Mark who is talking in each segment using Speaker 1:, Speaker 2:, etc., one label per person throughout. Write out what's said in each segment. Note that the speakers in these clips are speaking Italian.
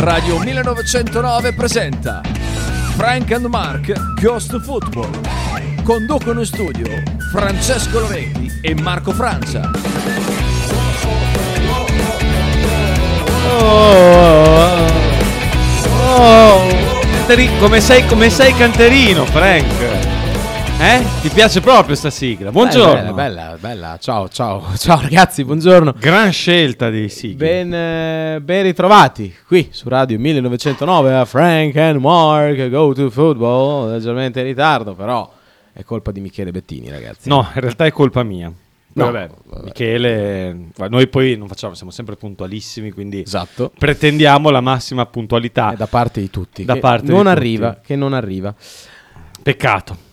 Speaker 1: Radio 1909 presenta Frank and Mark Ghost Football. Conducono in studio Francesco Loretti e Marco Francia.
Speaker 2: Oh, oh, Canteri- come, sei, come sei canterino, Frank? Eh? Ti piace proprio sta sigla? Buongiorno.
Speaker 3: Bella, bella, bella. Ciao, ciao, ciao ragazzi, buongiorno.
Speaker 2: Gran scelta di sigla.
Speaker 3: Ben, eh, ben ritrovati qui su Radio 1909 a Frank and Mark Go to Football. Leggermente in ritardo, però è colpa di Michele Bettini, ragazzi.
Speaker 2: No, in realtà è colpa mia.
Speaker 3: No,
Speaker 2: Vabbè,
Speaker 3: vabbè.
Speaker 2: Michele, noi poi non facciamo, siamo sempre puntualissimi, quindi
Speaker 3: Esatto.
Speaker 2: pretendiamo la massima puntualità.
Speaker 3: È da parte di tutti.
Speaker 2: Da parte di
Speaker 3: non
Speaker 2: tutti.
Speaker 3: arriva, che non arriva.
Speaker 2: Peccato.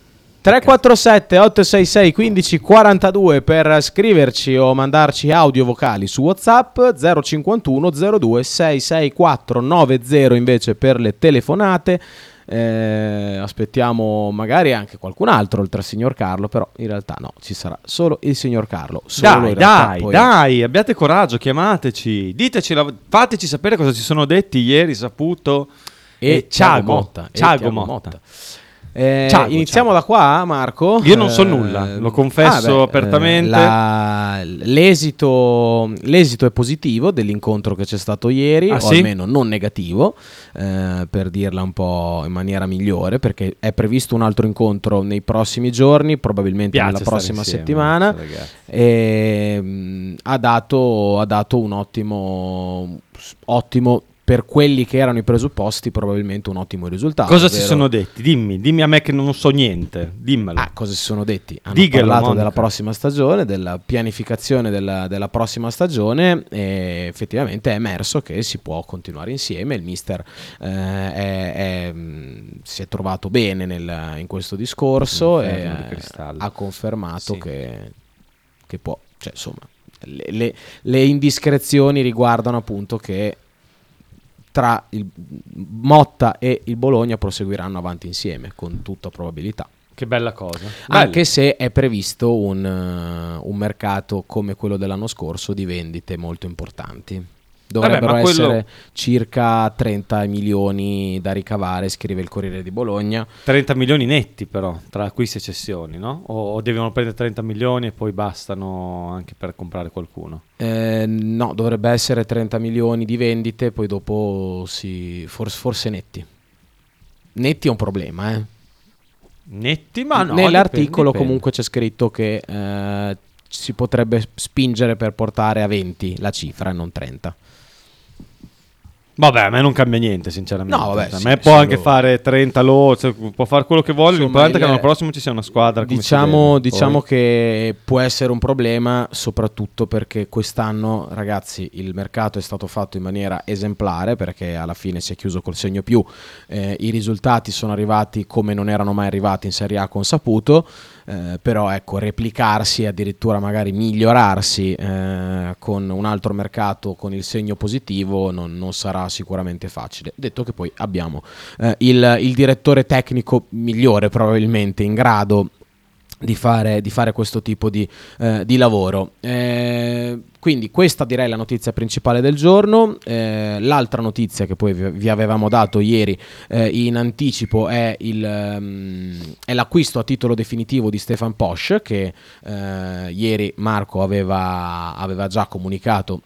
Speaker 3: 347 866 1542 per scriverci o mandarci audio vocali su WhatsApp 051 02 664 90 invece per le telefonate. Eh, aspettiamo magari anche qualcun altro oltre al signor Carlo, però in realtà no, ci sarà solo il signor Carlo. Solo
Speaker 2: Dai, dai,
Speaker 3: poi-
Speaker 2: dai, abbiate coraggio, chiamateci, diteci, la- fateci sapere cosa ci sono detti ieri, saputo.
Speaker 3: E Thiago Motta. e
Speaker 2: Thiago
Speaker 3: Thiago
Speaker 2: Motta.
Speaker 3: Eh,
Speaker 2: Thiago,
Speaker 3: iniziamo
Speaker 2: Thiago.
Speaker 3: da qua, Marco.
Speaker 2: Io non so
Speaker 3: Eh,
Speaker 2: nulla, lo confesso
Speaker 3: ah,
Speaker 2: apertamente.
Speaker 3: eh, la- l'esito, l'esito è positivo dell'incontro che c'è stato ieri,
Speaker 2: Ah,
Speaker 3: o
Speaker 2: sì?
Speaker 3: almeno non negativo, eh, per dirla un po' in maniera migliore, perché è previsto un altro incontro nei prossimi giorni, probabilmente nella prossima
Speaker 2: insieme,
Speaker 3: settimana. E, mh, ha, dato, ha dato un ottimo, ottimo, per quelli che erano i presupposti, probabilmente un ottimo risultato.
Speaker 2: Cosa si
Speaker 3: ovvero-
Speaker 2: sono detti? Dimmi, dimmi a me che non so niente, dimmelo.
Speaker 3: Ah, cosa si sono detti? Hanno
Speaker 2: Diglielo,
Speaker 3: parlato
Speaker 2: Monica.
Speaker 3: della prossima stagione, della pianificazione della, della prossima stagione e effettivamente è emerso che si può continuare insieme. Il mister eh, è- è, mh, si è trovato bene nel- in questo discorso
Speaker 2: Un
Speaker 3: e ha confermato
Speaker 2: Sì.
Speaker 3: che, che può. Cioè, insomma, le, le- le indiscrezioni riguardano appunto che tra il Motta e il Bologna proseguiranno avanti insieme con tutta probabilità.
Speaker 2: Che bella cosa.
Speaker 3: Anche se è previsto un, eh, un mercato come quello dell'anno scorso di vendite molto importanti. Dovrebbero
Speaker 2: ma quello-
Speaker 3: essere circa 30 milioni da ricavare, scrive il Corriere di Bologna.
Speaker 2: 30 milioni netti però, tra acquisti e cessioni, no? O, o devono prendere 30 milioni e poi bastano anche per comprare qualcuno?
Speaker 3: Eh, no, dovrebbe essere 30 milioni di vendite, poi dopo si, forse, forse netti. Netti è un problema, eh.
Speaker 2: Netti, ma no.
Speaker 3: Nell'articolo
Speaker 2: dipende,
Speaker 3: comunque c'è scritto che eh, si potrebbe spingere per portare a 20 la cifra e non 30.
Speaker 2: Vabbè, a me non cambia niente, sinceramente.
Speaker 3: No, vabbè,
Speaker 2: a
Speaker 3: sì,
Speaker 2: me può
Speaker 3: solo-
Speaker 2: anche fare 30 lo, cioè, può fare quello che vuole. L'importante è che l'anno prossimo ci sia una squadra.
Speaker 3: Diciamo, diciamo che può essere un problema soprattutto perché quest'anno, ragazzi, il mercato è stato fatto in maniera esemplare perché alla fine si è chiuso col segno più. Eh, I risultati sono arrivati come non erano mai arrivati in Serie A con Saputo. Eh, però ecco, replicarsi e addirittura magari migliorarsi eh, con un altro mercato con il segno positivo non, non sarà sicuramente facile. Detto che poi abbiamo eh, il, il direttore tecnico migliore probabilmente in grado di fare, di fare questo tipo di, eh, di lavoro. Eh, quindi questa direi è la notizia principale del giorno. Eh, l'altra notizia che poi vi, avevamo dato ieri eh, in anticipo è, il, ehm, è l'acquisto a titolo definitivo di Stefan Posch che eh, ieri Marco aveva, aveva già comunicato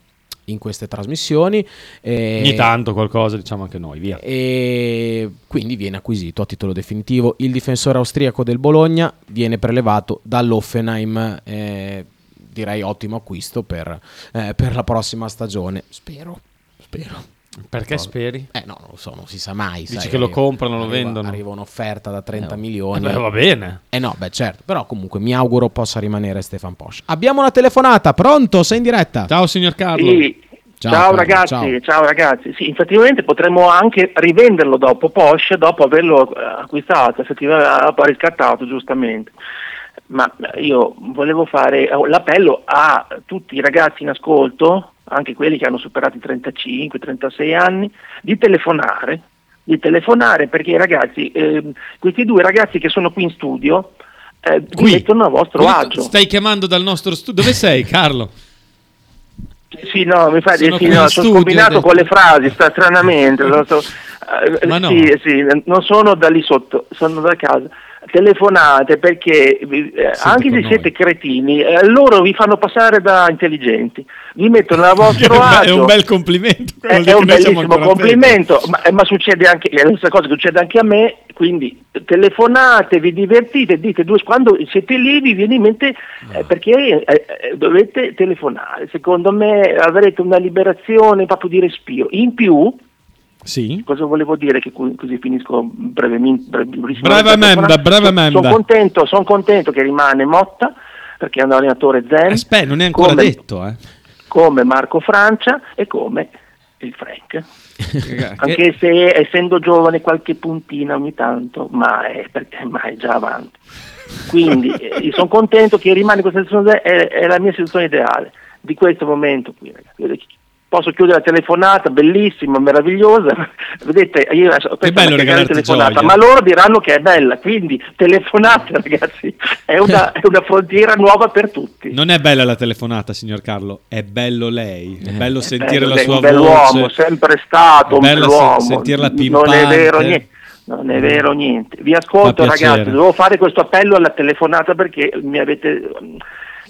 Speaker 3: in queste trasmissioni. Eh,
Speaker 2: Ogni tanto qualcosa diciamo anche noi, via.
Speaker 3: e quindi viene acquisito a titolo definitivo il difensore austriaco del Bologna viene prelevato dall'Offenheim eh, direi ottimo acquisto per, eh, per la prossima stagione spero spero
Speaker 2: Perché speri?
Speaker 3: eh no non lo so non si sa mai
Speaker 2: Dici
Speaker 3: sai,
Speaker 2: che lo
Speaker 3: arriva-
Speaker 2: comprano, lo
Speaker 3: arriva-
Speaker 2: vendono?
Speaker 3: arriva un'offerta da 30
Speaker 2: Eh,
Speaker 3: milioni
Speaker 2: beh, va bene.
Speaker 3: eh no beh certo però comunque mi auguro possa rimanere Stefan Posch abbiamo una telefonata pronto sei in diretta
Speaker 2: Ciao signor Carlo.
Speaker 4: Sì.
Speaker 3: Ciao,
Speaker 4: Ciao, ragazzi,
Speaker 3: ciao.
Speaker 4: ciao. ragazzi. Sì, effettivamente potremmo anche rivenderlo dopo Porsche, dopo averlo eh, acquistato, effettivamente poi riscattato giustamente. Ma eh, io volevo fare eh, l'appello a tutti i ragazzi in ascolto, anche quelli che hanno superato i 35-36 anni, di telefonare, di telefonare perché i ragazzi, eh, questi due ragazzi che sono qui in studio, eh,
Speaker 5: Qui.
Speaker 4: mettono a vostro
Speaker 5: Qui
Speaker 4: agio.
Speaker 5: Stai chiamando dal nostro studio. Dove sei, Carlo?
Speaker 4: Sì, no, mi fa
Speaker 2: Sono
Speaker 4: sì, no, sono combinato con le frasi, sta stranamente. non so- eh,
Speaker 2: Ma no.
Speaker 4: sì, sì, non sono da lì sotto, sono da casa. Telefonate perché eh, anche se
Speaker 2: noi.
Speaker 4: siete cretini, eh, loro vi fanno passare da intelligenti, vi mettono a
Speaker 2: È
Speaker 4: vostro
Speaker 2: un, be-
Speaker 4: agio.
Speaker 2: è un bel complimento.
Speaker 4: Eh, è un bellissimo complimento, ma, eh, ma succede anche, è la stessa cosa che succede anche a me, quindi telefonate, vi divertite, dite due, quando siete lì vi viene in mente eh, perché eh, eh, dovete telefonare, secondo me avrete una liberazione proprio di respiro. In più,
Speaker 2: Sì.
Speaker 4: cosa volevo dire che così finisco brevemente.
Speaker 2: Brevemente, brevemente.
Speaker 4: Sono contento, son contento che rimane Motta perché è un allenatore zen
Speaker 2: Aspetta, non è ancora
Speaker 4: Come-
Speaker 2: detto, eh.
Speaker 4: come Marco Francia e come il Frank.
Speaker 2: Che-
Speaker 4: Anche se essendo giovane qualche puntina ogni tanto, ma è, perché, ma è già avanti. Quindi eh, sono contento che rimane questa situazione, è, è la mia situazione ideale di questo momento qui, ragazzi. Posso chiudere la telefonata, bellissima, meravigliosa. Vedete, io adesso- è
Speaker 2: bello
Speaker 4: una
Speaker 2: regalarti
Speaker 4: telefonata,
Speaker 2: gioia.
Speaker 4: ma loro diranno che è bella, quindi telefonate ragazzi, è una, è una frontiera nuova per tutti.
Speaker 2: Non è bella la telefonata, signor Carlo, è bello lei. È bello sentire
Speaker 4: bello,
Speaker 2: la
Speaker 4: lei è
Speaker 2: sua
Speaker 4: un bell'uomo,
Speaker 2: voce.
Speaker 4: sempre stato
Speaker 2: È
Speaker 4: un bell'uomo.
Speaker 2: se- sentirla
Speaker 4: Non è
Speaker 2: pimpante.
Speaker 4: vero niente. Non è vero niente. Vi ascolto ragazzi, devo fare questo appello alla telefonata perché mi avete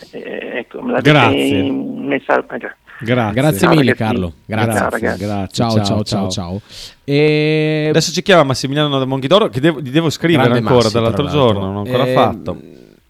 Speaker 4: eh, ecco, me l'avete
Speaker 2: Grazie.
Speaker 4: messa eh, grazie.
Speaker 2: Grazie.
Speaker 4: Ciao,
Speaker 3: mille. Carlo. Grazie.
Speaker 4: Ciao,
Speaker 2: grazie.
Speaker 3: Ciao, ciao, ciao, ciao. E...
Speaker 2: Adesso ci chiama Massimiliano da Monchidoro che devo, gli devo scrivere
Speaker 3: Grande
Speaker 2: ancora
Speaker 3: Massi,
Speaker 2: dall'altro giorno, non ho ancora
Speaker 3: Eh,
Speaker 2: fatto.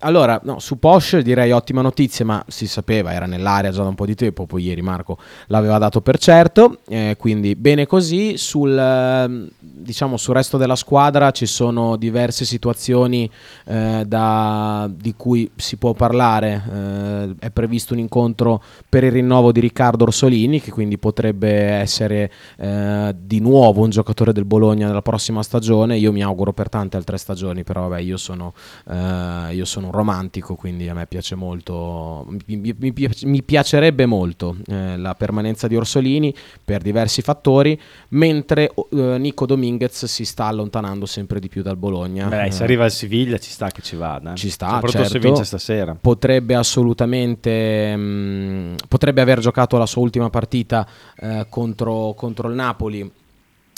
Speaker 3: Allora, no, su Porsche direi ottima notizia, ma si sapeva, era nell'area già da un po' di tempo, poi ieri Marco l'aveva dato per certo, eh, quindi bene così. Sul, ehm, diciamo, sul resto della squadra ci sono diverse situazioni eh, da- di cui si può parlare. Eh, è previsto un incontro per il rinnovo di Riccardo Orsolini, che quindi potrebbe essere eh, di nuovo un giocatore del Bologna nella prossima stagione. Io mi auguro per tante altre stagioni, però vabbè, io sono, eh, io sono un romantico, quindi a me piace molto, mi, mi- mi piace- mi piacerebbe molto eh, la permanenza di Orsolini per diversi fattori, mentre eh, Nico Dominguez si sta allontanando sempre di più dal Bologna.
Speaker 2: Beh,
Speaker 3: Eh,
Speaker 2: se arriva al Siviglia ci sta che ci vada. eh.
Speaker 3: Ci sta,
Speaker 2: Soprattutto se
Speaker 3: certo.
Speaker 2: vince stasera.
Speaker 3: potrebbe assolutamente mh, potrebbe aver giocato la sua ultima partita eh, contro, contro il Napoli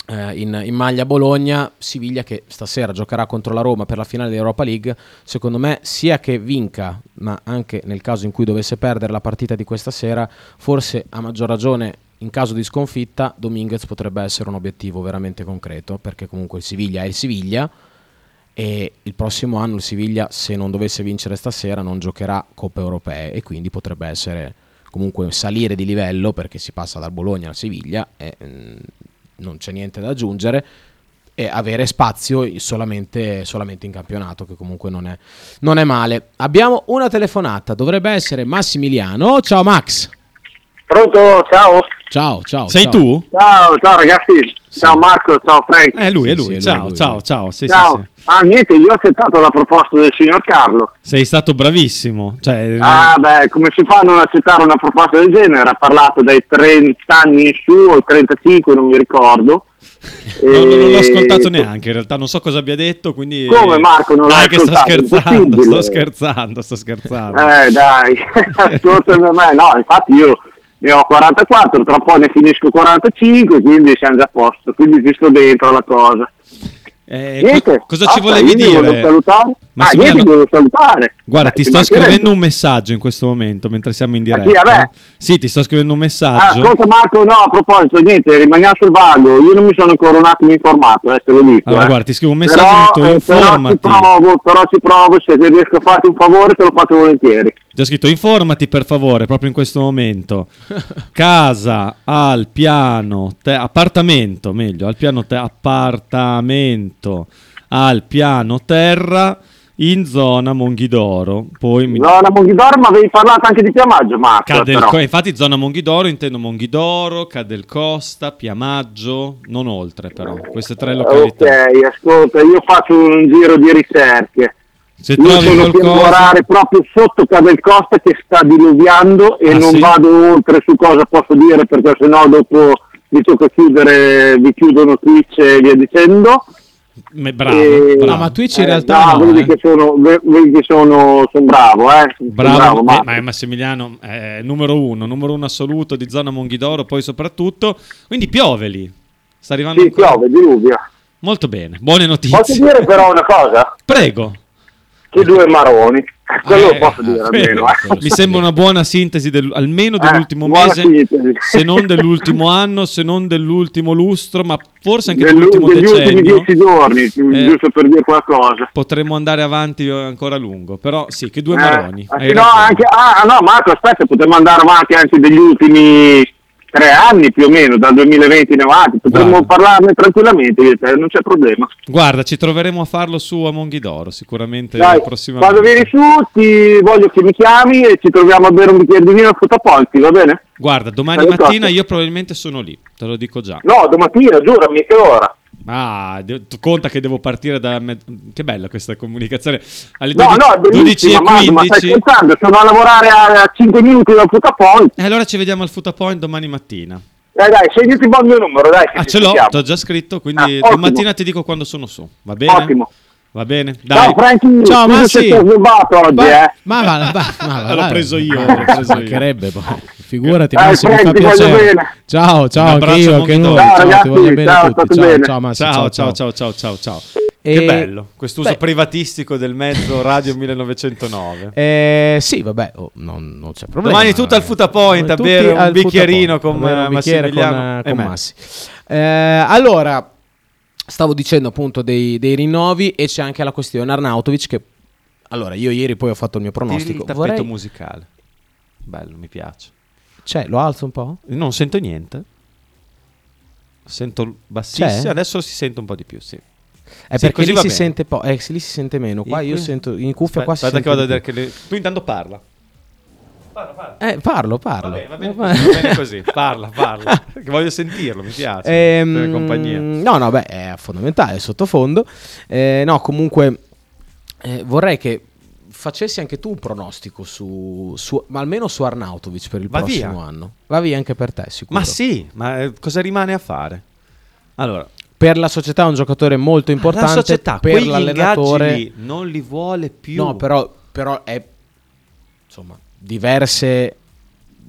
Speaker 3: in, in maglia Bologna Siviglia che stasera giocherà contro la Roma per la finale dell'Europa League. Secondo me sia che vinca ma anche nel caso in cui dovesse perdere la partita di questa sera forse a maggior ragione in caso di sconfitta Dominguez potrebbe essere un obiettivo veramente concreto perché comunque il Siviglia è il Siviglia e il prossimo anno il Siviglia se non dovesse vincere stasera non giocherà Coppe Europee e quindi potrebbe essere comunque salire di livello perché si passa dal Bologna al Siviglia e mm, non c'è niente da aggiungere e avere spazio solamente, solamente in campionato che comunque non è, non è male abbiamo una telefonata dovrebbe essere Massimiliano ciao Max
Speaker 5: Pronto? Ciao.
Speaker 3: ciao ciao
Speaker 2: Sei
Speaker 3: ciao.
Speaker 2: tu?
Speaker 5: Ciao, ciao ragazzi. Ciao Marco, ciao Frank.
Speaker 2: Eh, lui, è
Speaker 3: Sì,
Speaker 2: lui.
Speaker 3: sì, è lui,
Speaker 2: ciao,
Speaker 3: lui,
Speaker 2: ciao,
Speaker 3: lui.
Speaker 2: ciao. Sì, sì,
Speaker 5: ciao. Ah, niente, io ho accettato la proposta del signor Carlo.
Speaker 2: Sei stato bravissimo. Cioè,
Speaker 5: Ah, beh, come si fa a non accettare una proposta del genere? Ha parlato dai 30 anni in su o 35, non mi ricordo.
Speaker 2: no, no, non l'ho
Speaker 5: E-
Speaker 2: ascoltato neanche. In realtà non so cosa abbia detto. Quindi...
Speaker 5: Come, Marco, non
Speaker 2: Dai,
Speaker 5: l'hai
Speaker 2: che sto
Speaker 5: ascoltato?
Speaker 2: scherzando. Sto scherzando, sto scherzando.
Speaker 5: Eh, dai, ascoltami a me. No, infatti io ne ho 44, tra un po' ne finisco 45, quindi siamo già a posto. Quindi ci sto dentro la cosa.
Speaker 2: Eh,
Speaker 5: Niente,
Speaker 2: co- cosa ci volevi dire?
Speaker 5: salutare. Ah,
Speaker 2: Massimiliano-
Speaker 5: niente, devo salutare.
Speaker 2: Guarda,
Speaker 5: Eh,
Speaker 2: ti sto scrivendo un messaggio in questo momento mentre siamo in
Speaker 5: A chi, a
Speaker 2: diretta.
Speaker 5: me?
Speaker 2: Sì, ti sto scrivendo un
Speaker 5: Ah,
Speaker 2: messaggio.
Speaker 5: ascolta Marco, no, a proposito, niente, rimaniamo sul vago. Io non mi sono ancora un attimo informato, eh, te lo dico.
Speaker 2: Allora,
Speaker 5: eh.
Speaker 2: guarda, ti scrivo un messaggio
Speaker 5: però, eh, però ci provo, però ci provo, se riesco a farti un favore te lo faccio volentieri.
Speaker 2: Ti ho scritto informati per favore, proprio in questo momento. Casa al piano, te- appartamento, meglio, al piano te- appartamento al piano terra in zona Monghidoro. Poi mi
Speaker 5: Zona Monghidoro, ma avevi parlato anche di Piamaggio, Marco.
Speaker 2: Cadel-
Speaker 5: però.
Speaker 2: infatti zona Monghidoro intendo Monghidoro, Cadel Costa, Piamaggio, non oltre però, queste tre località.
Speaker 5: Ok, ascolta, io faccio un giro di ricerche.
Speaker 2: Se
Speaker 5: Io
Speaker 2: trovi
Speaker 5: sono
Speaker 2: qualcosa
Speaker 5: lavorare proprio sotto Cadel Costa che sta diluviando e
Speaker 2: Ah,
Speaker 5: non
Speaker 2: sì?
Speaker 5: vado oltre su cosa posso dire perché sennò dopo vi tocca chiudere, vi chiudono Twitch e via dicendo.
Speaker 2: Me- bravo,
Speaker 5: E-
Speaker 2: bravo.
Speaker 3: No, ma Twitch in
Speaker 5: Eh,
Speaker 3: realtà
Speaker 5: no,
Speaker 3: no,
Speaker 5: vedi
Speaker 3: eh.
Speaker 5: che sono, ve- vedi che sono, sono bravo, eh. Sono
Speaker 2: Bravo,
Speaker 5: ma-
Speaker 2: eh, ma è Massimiliano è numero uno, numero uno assoluto di zona Monghidoro, poi soprattutto. Quindi piove lì. Sta arrivando
Speaker 5: Sì,
Speaker 2: ancora-
Speaker 5: piove, diluvia.
Speaker 2: Molto bene, buone
Speaker 5: Posso
Speaker 2: notizie.
Speaker 5: dire però una cosa?
Speaker 2: Prego.
Speaker 5: Che due maroni. Quello
Speaker 2: Eh,
Speaker 5: posso dire
Speaker 2: quello-
Speaker 5: almeno. eh.
Speaker 2: Mi sembra una buona sintesi del- almeno dell'ultimo
Speaker 5: Eh,
Speaker 2: mese,
Speaker 5: sintesi.
Speaker 2: se non dell'ultimo anno, se non dell'ultimo lustro, ma forse anche
Speaker 5: Degli-
Speaker 2: dell'ultimo
Speaker 5: degli ultimi
Speaker 2: decennio.
Speaker 5: dieci giorni,
Speaker 2: Eh.
Speaker 5: giusto per dire qualcosa.
Speaker 2: Potremmo andare avanti ancora a lungo, però sì, che due
Speaker 5: Eh,
Speaker 2: maroni.
Speaker 5: ah, sì, no, anche, ah, no, Marco, aspetta, potremmo andare avanti anche degli ultimi tre anni più o meno, dal 2020 in avanti. Potremmo
Speaker 2: Guarda.
Speaker 5: parlarne tranquillamente, non c'è problema.
Speaker 2: Guarda, ci troveremo a farlo su a Monghidoro, sicuramente
Speaker 5: Dai, quando vieni su ti voglio che mi chiami e ci troviamo a bere un bicchiere di vino al Fotoponti, va bene?
Speaker 2: Guarda, domani mattina io probabilmente sono lì, te lo dico già.
Speaker 5: No, domattina, giurami, che ora?
Speaker 2: Ah, de- conta che devo partire da... me- Che bella questa comunicazione. Alle
Speaker 5: No,
Speaker 2: 12,
Speaker 5: no, è
Speaker 2: 12
Speaker 5: bellissima,
Speaker 2: e
Speaker 5: Marco, ma stai
Speaker 2: 15.
Speaker 5: scherzando, sono a lavorare a, 5 minuti dal Fotoponti.
Speaker 2: E allora ci vediamo al Futa Point domani mattina.
Speaker 5: Dai, dai, segnati il mio numero, dai.
Speaker 2: Ah, ce l'ho, ti ho già scritto, quindi
Speaker 5: Ah,
Speaker 2: domattina ti dico quando sono su. Va bene?
Speaker 5: Ottimo.
Speaker 2: Va bene? Dai.
Speaker 5: Ciao Franchi,
Speaker 3: Ciao, Massi.
Speaker 5: oggi,
Speaker 3: Ma,
Speaker 5: eh.
Speaker 3: ma va, va, ma va,
Speaker 2: L'ho preso io, l'ho preso io.
Speaker 3: Mancherebbe, poi. Figurati,
Speaker 5: Eh,
Speaker 3: Massi, mi fa piacere. Ciao, ciao, anche io, anche noi.
Speaker 5: Ciao,
Speaker 3: Ciao, ti
Speaker 5: ragazzi,
Speaker 3: voglio bene
Speaker 5: ciao,
Speaker 3: tutti. Ciao,
Speaker 5: bene.
Speaker 3: ciao, Massi.
Speaker 2: Ciao, ciao, ciao, ciao, ciao, ciao.
Speaker 3: E-
Speaker 2: Che bello, quest'uso
Speaker 3: Beh.
Speaker 2: privatistico del mezzo Radio 1909.
Speaker 3: Eh, sì, vabbè, oh, non, non c'è problema.
Speaker 2: Domani tutto al Futa Point a bere un bicchierino con,
Speaker 3: un bicchiere
Speaker 2: Massimiliano
Speaker 3: con, eh,
Speaker 2: e
Speaker 3: con. Massi. Eh, allora, stavo dicendo appunto dei, dei rinnovi e c'è anche la questione Arnautovic che... Allora, io ieri poi ho fatto il mio
Speaker 2: Tiri il
Speaker 3: pronostico.
Speaker 2: tappeto
Speaker 3: Vorrei...
Speaker 2: musicale. Bello, mi piace.
Speaker 3: C'è, lo alzo un po'?
Speaker 2: Non sento niente. Sento bassissimo, adesso si sente un po' di più, sì.
Speaker 3: È
Speaker 2: Sì,
Speaker 3: perché lì si po- eh, lì si sente meno. Qua
Speaker 2: In
Speaker 3: io
Speaker 2: qui-
Speaker 3: sento in cuffia qua si
Speaker 2: Aspetta
Speaker 3: sente
Speaker 2: che vado a vedere che le... Tu intanto parla.
Speaker 3: Eh, parlo, parlo.
Speaker 2: Va bene, va bene, così, va bene così. Parla, parla. Che voglio sentirlo, mi piace.
Speaker 3: Ehm,
Speaker 2: compagnia.
Speaker 3: No, no, beh, è fondamentale, è sottofondo. Eh, no, comunque eh, vorrei che facessi anche tu un pronostico su, su- ma almeno su Arnautovic per il
Speaker 2: Va
Speaker 3: prossimo
Speaker 2: via.
Speaker 3: anno. Va via anche per te, sicuro.
Speaker 2: Ma sì, ma eh, cosa rimane a fare? Allora,
Speaker 3: Per la società è un giocatore molto importante,
Speaker 2: la società
Speaker 3: per l'allenatore
Speaker 2: lì non li vuole più.
Speaker 3: No, però, però è insomma, diverse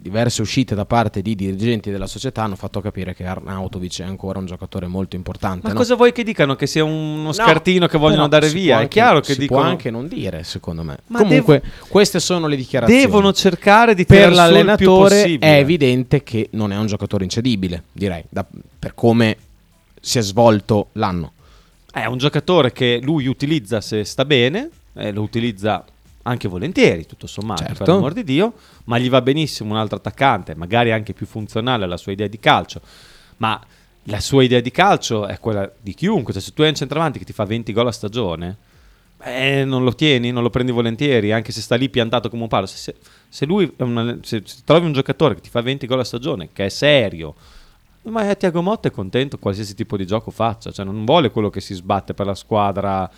Speaker 3: diverse uscite da parte di dirigenti della società hanno fatto capire che Arnautovic è ancora un giocatore molto importante.
Speaker 2: Ma
Speaker 3: no?
Speaker 2: cosa vuoi che dicano? Che sia uno
Speaker 3: No,
Speaker 2: scartino che vogliono dare via?
Speaker 3: può
Speaker 2: È
Speaker 3: anche-
Speaker 2: chiaro che
Speaker 3: si
Speaker 2: dicono...
Speaker 3: può anche non dire, secondo me.
Speaker 2: Ma
Speaker 3: Comunque,
Speaker 2: devo-
Speaker 3: queste sono le dichiarazioni.
Speaker 2: Devono cercare di
Speaker 3: per
Speaker 2: il più
Speaker 3: l'allenatore
Speaker 2: possibile.
Speaker 3: è evidente che non è un giocatore incedibile, direi, da- per come si è svolto l'anno.
Speaker 2: È un giocatore che lui utilizza se sta bene, e lo utilizza anche volentieri, tutto sommato,
Speaker 3: Certo.
Speaker 2: per l'amor di Dio, ma gli va benissimo un altro attaccante, magari anche più funzionale alla sua idea di calcio, ma la sua idea di calcio è quella di chiunque, cioè se tu hai un centravanti che ti fa 20 gol a stagione, eh, non lo tieni, non lo prendi volentieri, anche se sta lì piantato come un palo. Se, se- se lui una- se, se trovi un giocatore che ti fa 20 gol a stagione, che è serio, ma è Tiago Motta è contento qualsiasi tipo di gioco faccia, cioè non vuole quello che si sbatte per la squadra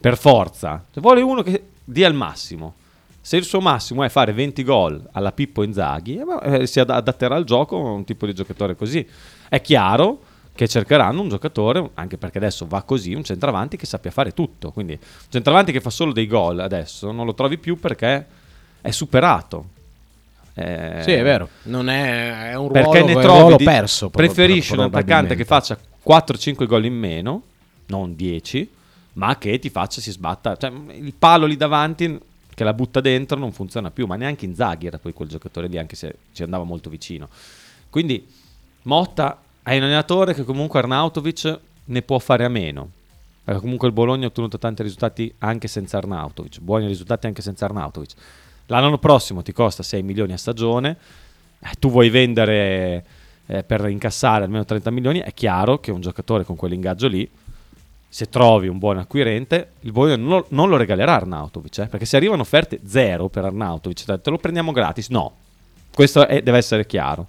Speaker 2: per forza, cioè, vuole uno che dia il massimo. Se il suo massimo è fare 20 gol alla Pippo Inzaghi, eh, eh, si ad- adatterà al gioco un tipo di giocatore così. È chiaro che cercheranno un giocatore, anche perché adesso va così, un centravanti che sappia fare tutto. Quindi un centravanti che fa solo dei gol adesso non lo trovi più perché è superato. Eh,
Speaker 3: Sì, è vero. Non è, è un ruolo,
Speaker 2: perché ne trovi
Speaker 3: ruolo
Speaker 2: di-
Speaker 3: perso.
Speaker 2: preferisci un attaccante che faccia 4-5 gol in meno non 10 ma che ti faccia si sbatta. Cioè, il palo lì davanti che la butta dentro non funziona più ma neanche Inzaghi era poi quel giocatore lì anche se ci andava molto vicino. Quindi Motta è un allenatore che comunque Arnautovic ne può fare a meno. Perché comunque il Bologna ha ottenuto tanti risultati anche senza Arnautovic buoni risultati anche senza Arnautovic. L'anno prossimo ti costa 6 milioni a stagione eh, tu vuoi vendere eh, per incassare almeno 30 milioni, è chiaro che un giocatore con quell'ingaggio lì, se trovi un buon acquirente, il Bologna non lo, non lo regalerà a Arnautovic, eh, perché se arrivano offerte zero per Arnautovic, cioè, te lo prendiamo gratis, no, questo è- deve essere chiaro.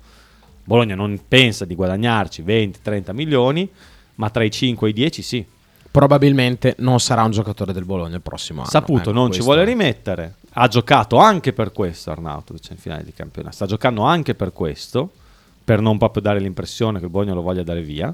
Speaker 2: Bologna non pensa di guadagnarci 20-30 milioni, ma tra i 5 e i 10 sì.
Speaker 3: Probabilmente non sarà un giocatore del Bologna il prossimo anno.
Speaker 2: Saputo,
Speaker 3: Ecco,
Speaker 2: non ci vuole rimettere. Ha giocato anche per questo Arnautovic in finale di campionato. Sta giocando anche per questo, per non proprio dare l'impressione che il Bologna lo voglia dare via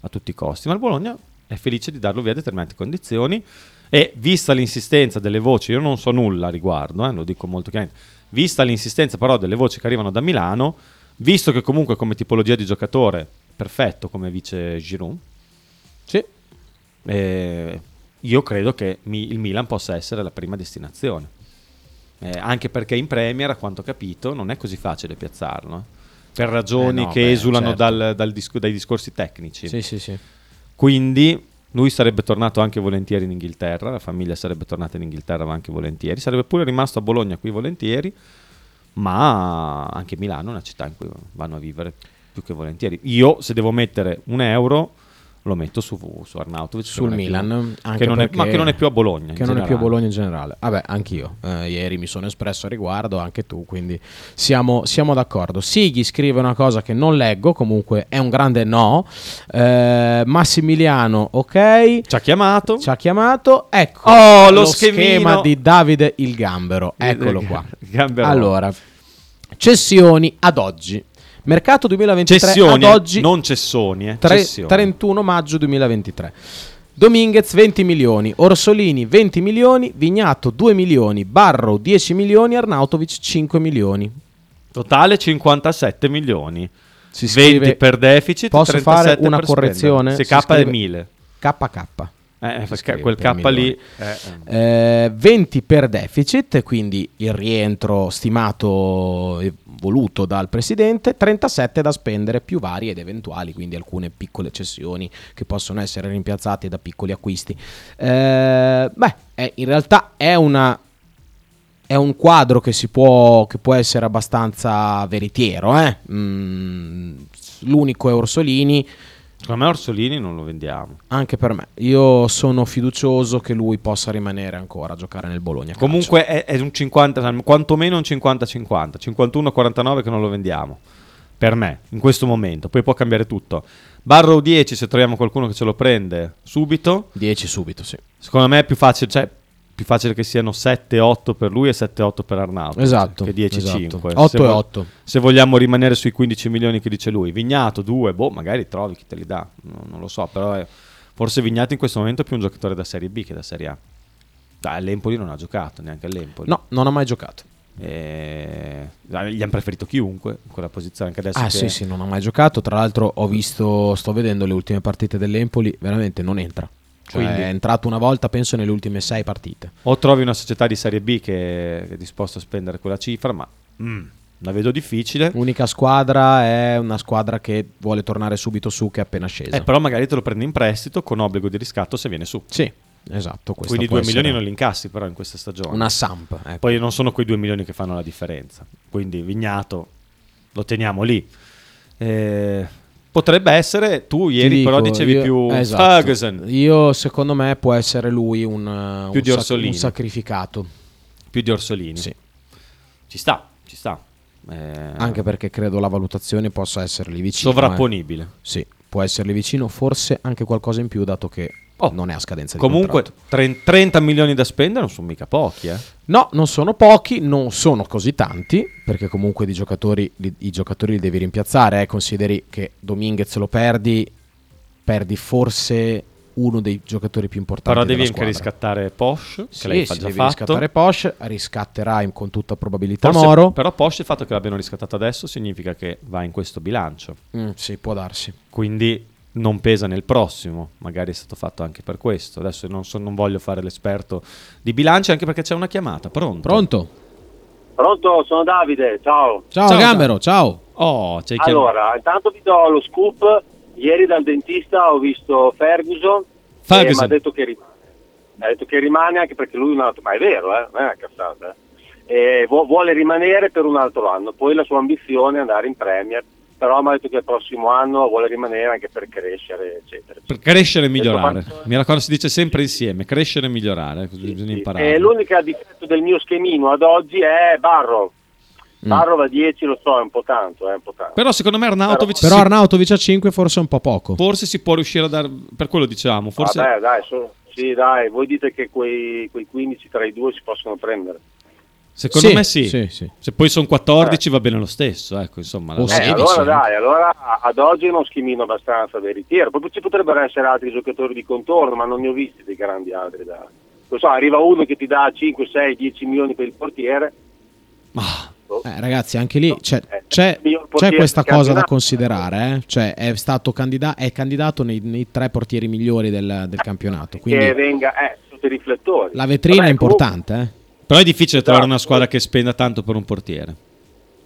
Speaker 2: a tutti i costi. Ma il Bologna è felice di darlo via a determinate condizioni e vista l'insistenza delle voci, io non so nulla a riguardo, eh, lo dico molto chiaramente, vista l'insistenza però delle voci che arrivano da Milano, visto che comunque come tipologia di giocatore perfetto come vice Giroud,
Speaker 3: Sì.
Speaker 2: eh, io credo che mi- il Milan possa essere la prima destinazione. Eh, anche perché in Premier, a quanto ho capito, non è così facile piazzarlo. eh, Per ragioni
Speaker 3: Eh no,
Speaker 2: che
Speaker 3: beh,
Speaker 2: esulano
Speaker 3: certo.
Speaker 2: dal- dal disco- dai discorsi tecnici.
Speaker 3: Sì, sì, sì.
Speaker 2: Quindi lui sarebbe tornato anche volentieri in Inghilterra, la famiglia sarebbe tornata in Inghilterra ma anche volentieri, sarebbe pure rimasto a Bologna qui volentieri, ma anche Milano è una città in cui vanno a vivere più che volentieri. Io se devo mettere un euro lo metto su, su Arnautovic
Speaker 3: sul
Speaker 2: più-
Speaker 3: Milan, anche
Speaker 2: che non è- ma che non è più a Bologna.
Speaker 3: Che non è più a
Speaker 2: generale.
Speaker 3: Bologna in generale. Vabbè, anch'io. Eh, ieri mi sono espresso a riguardo, anche tu, quindi siamo, siamo d'accordo. Sighi scrive una cosa che non leggo, comunque è un grande no. Eh, Massimiliano, ok.
Speaker 2: Ci ha chiamato.
Speaker 3: Ci ha chiamato. Ecco
Speaker 2: Oh, lo
Speaker 3: schema
Speaker 2: schemino.
Speaker 3: di Davide il Gambero. Eccolo qua.
Speaker 2: Gambero.
Speaker 3: Allora, cessioni ad oggi. Mercato 2023
Speaker 2: Cessioni,
Speaker 3: ad oggi
Speaker 2: non cessoni, eh,
Speaker 3: Tre-
Speaker 2: cessioni.
Speaker 3: 31 maggio 2023. Dominguez 20 milioni, Orsolini 20 milioni, Vignato 2 milioni, Barrow 10 milioni, Arnautovic 5 milioni.
Speaker 2: Totale 57 milioni.
Speaker 3: Si
Speaker 2: 20
Speaker 3: scrive-
Speaker 2: per deficit,
Speaker 3: Posso
Speaker 2: 37
Speaker 3: fare una correzione?
Speaker 2: Se K è
Speaker 3: scrive
Speaker 2: 1000.
Speaker 3: KK.
Speaker 2: Eh,
Speaker 3: scrive
Speaker 2: quel K lì eh, eh.
Speaker 3: Eh, 20 per deficit, quindi il rientro stimato e voluto dal presidente, 37 da spendere più vari ed eventuali, quindi alcune piccole cessioni che possono essere rimpiazzate da piccoli acquisti. Eh, beh, in realtà è una è un quadro che si può, che può essere abbastanza veritiero. eh. Mm, l'unico è Orsolini,
Speaker 2: Secondo me Orsolini non lo vendiamo.
Speaker 3: anche per me. Io sono fiducioso che lui possa rimanere ancora a giocare nel Bologna.
Speaker 2: Comunque è, è un 50, quantomeno un 50-50, 51-49 che non lo vendiamo. Per me, in questo momento. Poi può cambiare tutto. Barrow 10 se troviamo qualcuno che ce lo prende subito.
Speaker 3: 10 subito, sì.
Speaker 2: Secondo me è più facile, cioè più facile che siano 7-8 per lui e 7-8 per Arnauto.
Speaker 3: Esatto,
Speaker 2: Che 10-5.
Speaker 3: esatto.
Speaker 2: Se
Speaker 3: 8 e
Speaker 2: vo-
Speaker 3: 8.
Speaker 2: Se vogliamo rimanere sui 15 milioni che dice lui. Vignato 2, boh, magari trovi chi te li dà. No- non lo so, però è- forse Vignato in questo momento è più un giocatore da Serie B che da Serie A. Dai, l'Empoli non ha giocato, neanche all'Empoli.
Speaker 3: No, non ha mai giocato.
Speaker 2: E... dai, Gli hanno preferito chiunque in quella posizione anche adesso.
Speaker 3: Ah,
Speaker 2: che-
Speaker 3: sì, sì, non ha mai giocato. Tra l'altro, ho visto, sto vedendo le ultime partite dell'Empoli, veramente non entra. Cioè,
Speaker 2: Quindi-
Speaker 3: è entrato una volta, penso, nelle ultime 6 partite.
Speaker 2: O trovi una società di Serie B che è disposta a spendere quella cifra, ma mm, la vedo difficile.
Speaker 3: L'unica squadra è una squadra che vuole tornare subito su, che è appena scesa.
Speaker 2: Eh, però magari te lo prendi in prestito con obbligo di riscatto se viene su.
Speaker 3: Sì, esatto.
Speaker 2: Quindi
Speaker 3: può
Speaker 2: 2 milioni
Speaker 3: essere
Speaker 2: non li incassi però in questa stagione.
Speaker 3: Una Samp. ecco.
Speaker 2: Poi non sono quei 2 milioni che fanno la differenza. Quindi Vignato lo teniamo lì. Eh, potrebbe essere, tu ieri però
Speaker 3: dico,
Speaker 2: dicevi
Speaker 3: io-
Speaker 2: più
Speaker 3: esatto.
Speaker 2: Ferguson,
Speaker 3: Io, secondo me, può essere lui un,
Speaker 2: Più
Speaker 3: un
Speaker 2: di
Speaker 3: sac-
Speaker 2: Orsolini.
Speaker 3: un sacrificato.
Speaker 2: più di Orsolini.
Speaker 3: Sì.
Speaker 2: Ci sta, ci sta. Eh,
Speaker 3: Anche perché credo la valutazione possa esserli vicino. eh.
Speaker 2: sovrapponibile.
Speaker 3: Sì, può esserli vicino, forse anche qualcosa in più, dato che
Speaker 2: Oh,
Speaker 3: non è a scadenza di
Speaker 2: Comunque
Speaker 3: contratto.
Speaker 2: 30 30 milioni da spendere non sono mica pochi, eh.
Speaker 3: No, non sono pochi, non sono così tanti, perché comunque di giocatori, li- i giocatori li devi rimpiazzare. eh. Consideri che Dominguez lo perdi, perdi forse uno dei giocatori più importanti
Speaker 2: Però devi anche riscattare Posh, che
Speaker 3: Sì,
Speaker 2: lei
Speaker 3: sì,
Speaker 2: fa già
Speaker 3: devi
Speaker 2: fatto.
Speaker 3: riscattare Porsche, riscatterai con tutta probabilità
Speaker 2: Forse-
Speaker 3: Moro.
Speaker 2: Però Posh il fatto che l'abbiano riscattato adesso significa che va in questo bilancio.
Speaker 3: Mm, sì, può darsi.
Speaker 2: Quindi non pesa nel prossimo, magari è stato fatto anche per questo. Adesso non, so- non voglio fare l'esperto di bilancio anche perché c'è una chiamata. Pronto?
Speaker 3: Pronto?
Speaker 6: Pronto, sono Davide, ciao.
Speaker 3: Ciao,
Speaker 2: Ciao,
Speaker 3: Gambero, ciao.
Speaker 2: Oh.
Speaker 6: Allora, intanto vi do lo scoop. Ieri dal dentista ho visto Ferguson,
Speaker 2: Ferguson.
Speaker 6: e mi ha detto che rimane. Mi ha detto che rimane anche perché lui ha detto, ma è vero, eh? non è una cazzata. eh. E vu- vuole rimanere per un altro anno. Poi la sua ambizione è andare in Premier, però mi ha detto che il prossimo anno vuole rimanere anche per crescere, eccetera.
Speaker 2: Per crescere e migliorare.
Speaker 6: Detto,
Speaker 2: Mi raccomando, si dice sempre insieme, crescere e migliorare, così
Speaker 6: Sì,
Speaker 2: bisogna
Speaker 6: sì.
Speaker 2: imparare.
Speaker 6: E l'unica difetto del mio schemino ad oggi è Barro.
Speaker 3: Mm.
Speaker 6: Barro da 10 lo so, è un po' tanto, è un po' tanto.
Speaker 2: Però secondo me Arnautovic
Speaker 3: Però
Speaker 2: si-
Speaker 3: Arnautovic a 5 forse è un po' poco.
Speaker 2: forse si può riuscire a dare, per quello diciamo, forse...
Speaker 6: Vabbè, dai, so- sì, dai, voi dite che quei, quei 15 tra i due si possono prendere.
Speaker 2: Secondo
Speaker 3: Sì,
Speaker 2: me sì.
Speaker 3: sì, sì.
Speaker 2: Se poi sono 14 va bene lo stesso, ecco, insomma. la-
Speaker 6: Eh,
Speaker 3: 16,
Speaker 6: allora
Speaker 3: eh.
Speaker 6: dai, allora ad oggi è uno schimino abbastanza veritiero. Poi ci potrebbero essere altri giocatori di contorno, ma non ne ho visti dei grandi altri. Da... Non so, arriva uno che ti dà 5, 6, 10 milioni per il portiere.
Speaker 2: Ah,
Speaker 6: boh.
Speaker 3: Eh, ragazzi, anche lì c'è,
Speaker 6: Eh,
Speaker 3: c'è- c'è questa cosa da considerare. eh. Cioè, è stato candida- è candidato nei, nei tre portieri migliori del, del campionato. Quindi
Speaker 6: che venga eh, sotto i riflettori.
Speaker 3: la vetrina
Speaker 6: Vabbè,
Speaker 3: è importante. eh.
Speaker 2: Però è difficile trovare una
Speaker 6: Esatto.
Speaker 2: squadra che spenda tanto per un portiere.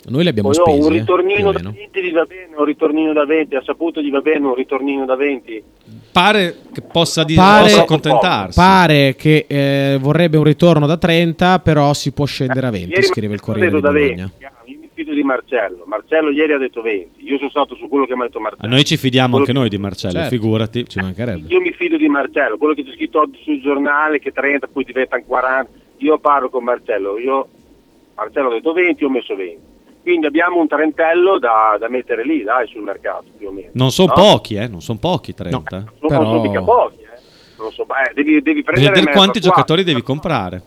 Speaker 3: Noi li abbiamo
Speaker 6: comunque,
Speaker 3: spesi.
Speaker 6: un
Speaker 3: eh,
Speaker 6: ritornino da
Speaker 3: meno.
Speaker 6: 20 gli va bene, un ritornino da 20, ha saputo gli va bene un ritornino da 20.
Speaker 2: Pare che possa, dire,
Speaker 3: Pare-
Speaker 2: possa accontentarsi.
Speaker 3: Pare che eh, vorrebbe un ritorno da 30, però si può scendere a 20,
Speaker 6: Ieri
Speaker 3: scrive il Corriere di
Speaker 6: da
Speaker 3: Bologna.
Speaker 6: 20. Io mi fido di Marcello. Marcello ieri ha detto 20. Io sono stato su quello che mi ha detto
Speaker 2: A
Speaker 6: Marcello.
Speaker 2: noi ci fidiamo
Speaker 6: Quello
Speaker 2: anche
Speaker 6: che-
Speaker 2: noi di Marcello,
Speaker 3: Certo.
Speaker 2: figurati.
Speaker 3: Ci mancherebbe.
Speaker 6: Io mi fido di Marcello, quello che c'è scritto oggi sul giornale che 30 poi diventano 40. Io parlo con Marcello, io Marcello ha detto 20, io ho messo 20. Quindi abbiamo un trentello da, da mettere lì, dai, sul mercato, più o meno.
Speaker 2: Non sono
Speaker 6: No?
Speaker 2: pochi, eh, non sono pochi 30.
Speaker 6: Non sono,
Speaker 3: Però-
Speaker 6: non sono mica pochi, eh. Non so, eh, devi, devi prendere
Speaker 2: Bisogna dire quanti giocatori devi comprare.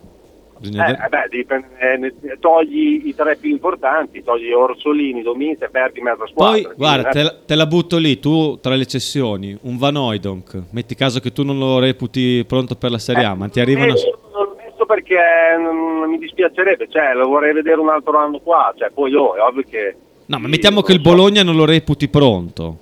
Speaker 2: Bisogna
Speaker 6: Eh,
Speaker 2: dire-
Speaker 6: eh, beh, devi prendere- eh, togli i tre più importanti, togli Orsolini, Dominzi e perdi mezza squadra.
Speaker 2: Poi, guarda,
Speaker 6: eh,
Speaker 2: te la, te la butto lì, tu tra le cessioni, un Van Oydonk, metti caso che tu non lo reputi pronto per la Serie A, ma ti arriva una...
Speaker 6: Eh, io non l'ho messo perché non mi dispiacerebbe, cioè lo vorrei vedere un altro anno qua, cioè poi oh, è ovvio che...
Speaker 2: No, ma mettiamo che il
Speaker 6: so.
Speaker 2: Bologna non lo reputi pronto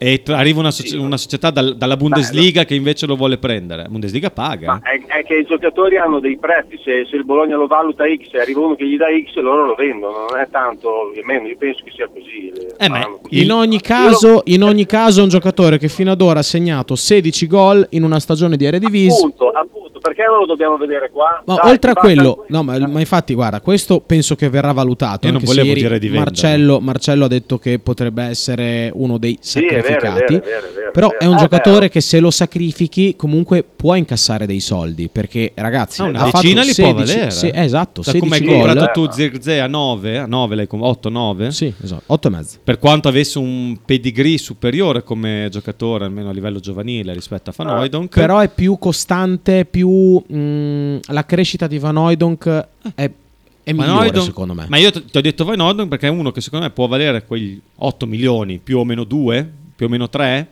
Speaker 2: e tra- arriva una, soci- una società dal- dalla Bundesliga che invece lo vuole prendere. La Bundesliga paga.
Speaker 6: Ma è, è che i giocatori hanno dei prezzi, se, se il Bologna lo valuta X e arriva uno che gli dà X loro lo vendono, non è tanto, almeno io penso che sia così.
Speaker 2: Eh, il-
Speaker 3: In ogni, caso, in ogni caso è un giocatore che fino ad ora ha segnato 16 gol in una stagione di Eredivisie.
Speaker 6: Appunto, appunto, perché non lo dobbiamo vedere qua?
Speaker 3: Ma
Speaker 6: Dai,
Speaker 3: oltre a quello, no, ma, ma infatti, guarda, questo penso che verrà valutato.
Speaker 2: Io non volevo
Speaker 3: ieri
Speaker 2: dire di.
Speaker 3: Marcello, Marcello ha detto che potrebbe essere uno dei
Speaker 6: Sì, è vero, è
Speaker 3: sacrificati.
Speaker 6: vero, è vero,
Speaker 3: Però
Speaker 6: è vero.
Speaker 3: è un
Speaker 6: Eh,
Speaker 3: giocatore
Speaker 6: beh,
Speaker 3: che se lo sacrifichi comunque può incassare dei soldi. Perché, ragazzi,
Speaker 2: Ah, una
Speaker 3: ha fatto
Speaker 2: decina li può
Speaker 3: 16
Speaker 2: valere.
Speaker 3: sì, esatto,
Speaker 2: Da come
Speaker 3: 16
Speaker 2: hai comprato tu Zirze a 9, a 9 l'hai com- 8, 9?
Speaker 3: Sì, esatto, 8 e mezzo.
Speaker 2: Per quanto avesse un pedigree superiore come giocatore, almeno a livello giovanile rispetto a Van
Speaker 6: Ah.
Speaker 3: Però è più costante, più mh, la crescita di Van Hooijdonk è, è migliore
Speaker 2: Hooijdonk-
Speaker 3: secondo me.
Speaker 2: Ma io ti ho detto Van Hooijdonk perché è uno che secondo me può valere quegli 8 milioni, più o meno 2, più o meno 3.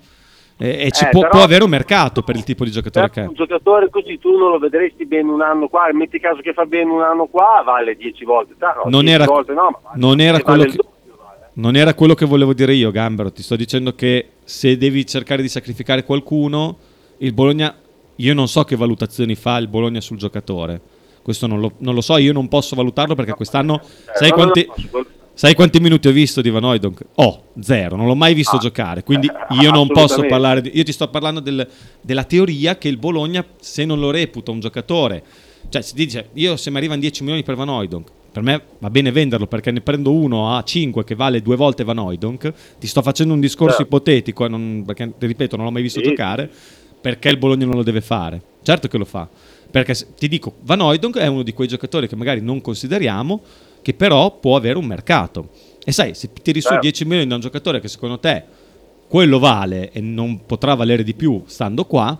Speaker 2: E, e ci
Speaker 6: Eh,
Speaker 2: può,
Speaker 6: però-
Speaker 2: può avere un mercato per il tipo di giocatore che è.
Speaker 6: un giocatore così tu non lo vedresti bene un anno qua, metti caso che fa bene un anno qua, vale 10 volte. No,
Speaker 2: Non
Speaker 6: 10
Speaker 2: era-
Speaker 6: volte no, ma vale-
Speaker 2: non era quello
Speaker 6: vale il
Speaker 2: che-
Speaker 6: doppio, vale.
Speaker 2: Non era quello che volevo dire io, Gambero. Ti sto dicendo che se devi cercare di sacrificare qualcuno, il Bologna. Io non so che valutazioni fa il Bologna sul giocatore. Questo non lo, non lo so, io non posso valutarlo perché quest'anno.
Speaker 6: Eh,
Speaker 2: sai, quanti, sai quanti minuti ho visto di Van Hooijdonk? Oh, zero, non l'ho mai visto
Speaker 6: Ah,
Speaker 2: giocare. Quindi
Speaker 6: eh,
Speaker 2: io non posso parlare. Di, io ti sto parlando del- della teoria che il Bologna, se non lo reputa un giocatore, cioè si dice io se mi arrivano 10 milioni per Van Hooijdonk, per me va bene venderlo perché ne prendo uno a 5 che vale due volte Van Hooijdonk. Ti sto facendo un discorso
Speaker 6: Certo.
Speaker 2: ipotetico, eh, non- perché ti ripeto, non l'ho mai visto
Speaker 6: Sì.
Speaker 2: giocare. Perché il Bologna non lo deve fare? Certo che lo fa. Perché ti dico, Van Hooijdonk è uno di quei giocatori che magari non consideriamo, che però può avere un mercato. E sai, se tiri su
Speaker 6: Certo.
Speaker 2: 10 milioni da un giocatore che secondo te quello vale e non potrà valere di più stando qua,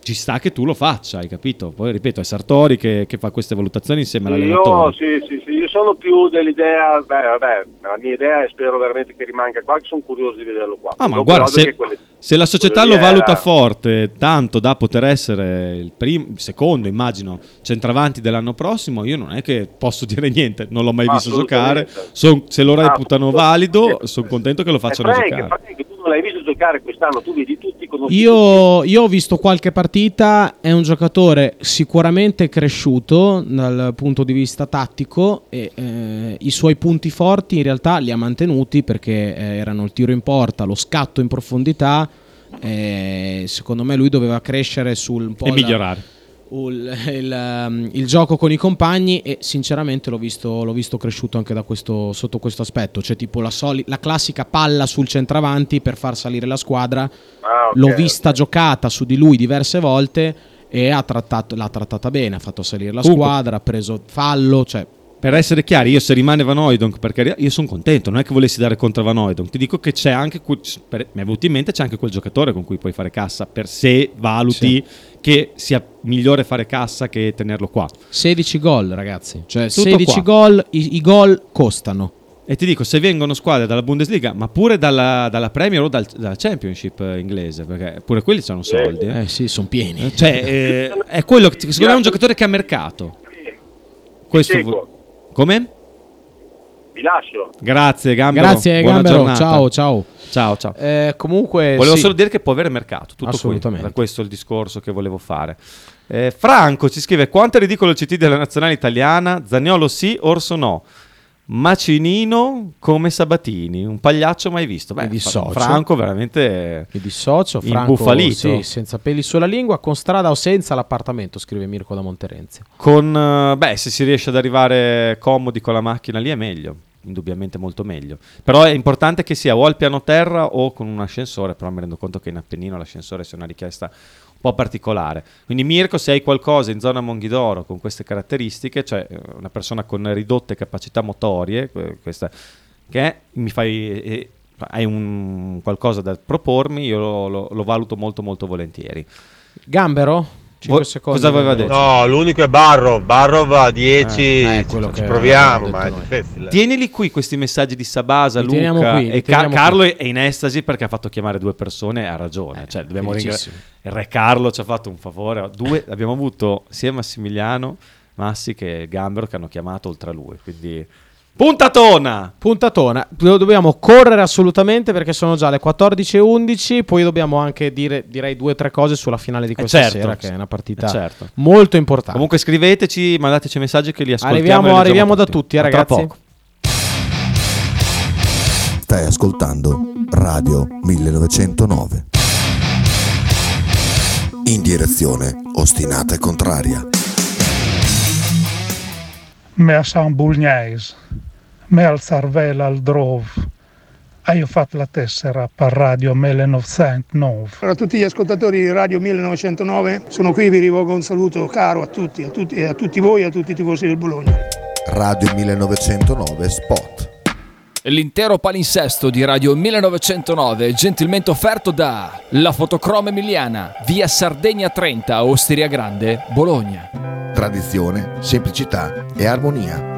Speaker 2: ci sta che tu lo faccia, hai capito? Poi ripeto, è Sartori che, che fa queste valutazioni insieme all'allenatore.
Speaker 6: sì, sì, sì, io sono più dell'idea, beh, vabbè, la mia idea è spero veramente che rimanga qua, che sono curioso di vederlo qua.
Speaker 2: Ah, ma guarda, se,
Speaker 6: quelle-
Speaker 2: se la società lo valuta
Speaker 6: era-
Speaker 2: forte, tanto da poter essere il primo, il secondo, immagino, centravanti dell'anno prossimo, io non è che posso dire niente, non l'ho mai visto giocare. Son- se lo
Speaker 6: Ah,
Speaker 2: reputano
Speaker 6: appunto.
Speaker 2: valido,
Speaker 6: Eh,
Speaker 2: sono contento che lo
Speaker 6: Eh,
Speaker 2: facciano
Speaker 6: Frank,
Speaker 2: giocare.
Speaker 6: Frank, tu non l'hai visto giocare quest'anno, tu vedi tutti,
Speaker 3: Io, io ho visto qualche partita, è un giocatore sicuramente cresciuto dal punto di vista tattico e eh, i suoi punti forti in realtà li ha mantenuti perché eh, erano il tiro in porta, lo scatto in profondità. eh, secondo me lui doveva crescere sul un po'
Speaker 2: E
Speaker 3: la-
Speaker 2: migliorare.
Speaker 3: Il, il, um, il gioco con i compagni e sinceramente l'ho visto, l'ho visto cresciuto anche da questo, sotto questo aspetto, cioè tipo la, soli- la classica palla sul centravanti per far salire la squadra,
Speaker 6: Ah, ok,
Speaker 3: l'ho vista
Speaker 6: ok.
Speaker 3: giocata su di lui diverse volte e ha trattato, l'ha trattata bene, ha fatto salire la
Speaker 2: Comunque-
Speaker 3: squadra, ha preso fallo, cioè
Speaker 2: per essere chiari, io se rimane Van Oydonk, perché io sono contento, non è che volessi dare contro Van Oydonk, ti dico che c'è anche, per- mi è venuto in mente, c'è anche quel giocatore con cui puoi fare cassa, per se valuti che sia migliore fare cassa che tenerlo qua.
Speaker 3: 16 gol, ragazzi. Cioè,
Speaker 2: Tutto
Speaker 3: 16
Speaker 2: qua.
Speaker 3: gol, i, i gol costano.
Speaker 2: E ti dico, se vengono squadre dalla Bundesliga, ma pure dalla, dalla Premier o dal- dalla Championship eh, inglese, perché pure quelli hanno soldi. eh.
Speaker 3: Eh sì, sono pieni.
Speaker 2: Cioè, eh, è quello che secondo me è un giocatore che ha mercato. Questo
Speaker 6: Seguo.
Speaker 2: vu- Come?
Speaker 6: Vi lascio.
Speaker 2: Grazie, Gambero.
Speaker 3: Grazie,
Speaker 2: Buona
Speaker 3: Gambero.
Speaker 2: giornata.
Speaker 3: Ciao, ciao.
Speaker 2: Ciao, ciao.
Speaker 3: Eh, comunque,
Speaker 2: Volevo
Speaker 3: sì.
Speaker 2: solo dire che può avere mercato, tutto
Speaker 3: Assolutamente.
Speaker 2: qui. Questo il discorso che volevo fare. Eh, Franco ci scrive: Quanto è ridicolo il CT della nazionale italiana? Zagnolo sì, Orso no. Macinino come Sabatini, un pagliaccio mai visto. Beh,
Speaker 3: Mi dissocio.
Speaker 2: Franco veramente
Speaker 3: Mi dissocio, Franco,
Speaker 2: Imbufalito.
Speaker 3: sì, senza peli sulla lingua, con strada o senza l'appartamento, scrive Mirko da Monterenzio.
Speaker 2: con eh, beh, se si riesce ad arrivare comodi con la macchina lì è meglio, indubbiamente molto meglio. Però è importante che sia o al piano terra o con un ascensore, però mi rendo conto che in Appennino l'ascensore sia una richiesta po' particolare. Quindi Mirko, se hai qualcosa in zona Monghidoro con queste caratteristiche, cioè eh, una persona con ridotte capacità motorie, que- questa, che mi fai... eh, hai un qualcosa da propormi, io lo, lo- lo valuto molto molto volentieri.
Speaker 3: Gambero? 5
Speaker 2: Vo-
Speaker 3: secondi.
Speaker 2: cosa aveva detto?
Speaker 7: No, l'unico è Barro. Barro va a 10.
Speaker 3: Eh, eh,
Speaker 7: ci proviamo, ma è difficile.
Speaker 2: Tienili qui questi messaggi di Sabasa,
Speaker 3: Li
Speaker 2: Luca
Speaker 3: qui,
Speaker 2: e Ca-
Speaker 3: teniamo
Speaker 2: Carlo
Speaker 3: qui.
Speaker 2: è in estasi perché ha fatto chiamare due persone ha ragione. cioè, dobbiamo
Speaker 3: felicissimo.
Speaker 2: ringra- Il re Carlo ci ha fatto un favore. Due, abbiamo avuto sia Massimiliano Massi che Gambero che hanno chiamato oltre a lui. Quindi puntatona!
Speaker 3: Puntatona, Do- dobbiamo correre assolutamente perché sono già le 14.11, poi dobbiamo anche dire direi due o tre cose sulla finale di questa
Speaker 2: certo,
Speaker 3: sera che è una partita
Speaker 2: eh, certo.
Speaker 3: molto importante.
Speaker 2: Comunque scriveteci, mandateci messaggi che li ascoltiamo.
Speaker 3: arriviamo,
Speaker 2: li
Speaker 3: arriviamo da tutti, eh, ragazzi.
Speaker 2: poco.
Speaker 8: Stai ascoltando Radio 1909. In direzione ostinata e contraria.
Speaker 9: me a San Bulgnais, me al Sarvela al Drove. Ah, io ho fatto la tessera per Radio 1909.
Speaker 10: Per tutti gli ascoltatori di Radio 1909, sono qui, vi rivolgo un saluto caro a tutti, a tutti, a tutti voi e a tutti i tifosi del Bologna.
Speaker 8: Radio 1909 Spot.
Speaker 1: L'intero palinsesto di Radio 1909 è gentilmente offerto da La Fotocroma Emiliana, via Sardegna 30, Osteria Grande, Bologna.
Speaker 8: Tradizione, semplicità e armonia.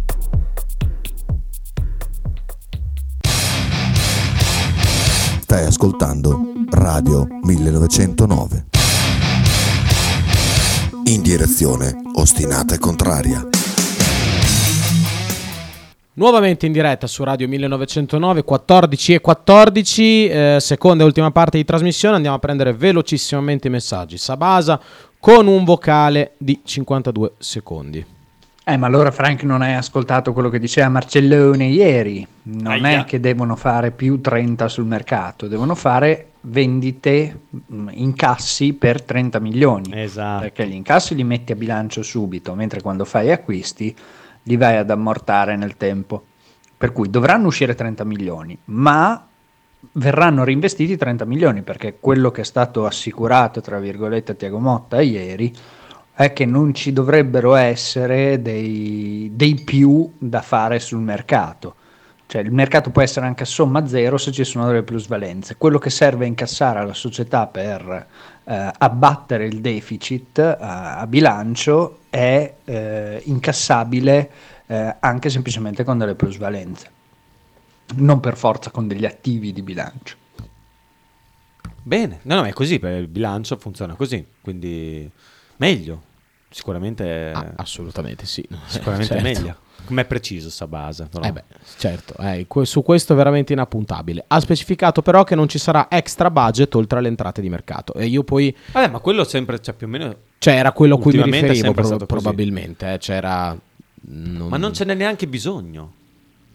Speaker 8: Stai ascoltando Radio 1909. In direzione ostinata e contraria.
Speaker 3: Nuovamente in diretta su Radio 1909, 14 e 14, eh, seconda e ultima parte di trasmissione, andiamo a prendere velocissimamente i messaggi. Sabasa con un vocale di 52 secondi.
Speaker 11: Eh, ma allora Frank non hai ascoltato quello che diceva Marcellone ieri. Non
Speaker 2: Aia.
Speaker 11: è che devono fare più 30 sul mercato, devono fare vendite, mh, incassi per 30 milioni.
Speaker 2: Esatto.
Speaker 11: Perché gli incassi li metti a bilancio subito, mentre quando fai acquisti li vai ad ammortare nel tempo. Per cui dovranno uscire 30 milioni, ma verranno reinvestiti 30 milioni perché quello che è stato assicurato, tra virgolette, a Tiago Motta ieri è che non ci dovrebbero essere dei, dei più da fare sul mercato. Cioè il mercato può essere anche a somma zero se ci sono delle plusvalenze. Quello che serve a incassare alla società per eh, abbattere il deficit eh, a bilancio è eh, incassabile eh, anche semplicemente con delle plusvalenze, non per forza con degli attivi di bilancio.
Speaker 2: Bene, no, no, è così, il bilancio funziona così, quindi meglio, sicuramente.
Speaker 3: assolutamente sì.
Speaker 2: Sicuramente
Speaker 3: Certo.
Speaker 2: meglio. Com'è preciso sta base? però.
Speaker 3: Eh beh, certo, eh, su questo è veramente inappuntabile. Ha specificato però che non ci sarà extra budget oltre alle entrate di mercato. E io poi...
Speaker 2: Vabbè, ma quello sempre, cioè più o meno...
Speaker 3: Cioè era quello a cui mi riferivo pro- probabilmente. eh, c'era... non-
Speaker 2: Ma non ce n'è neanche bisogno.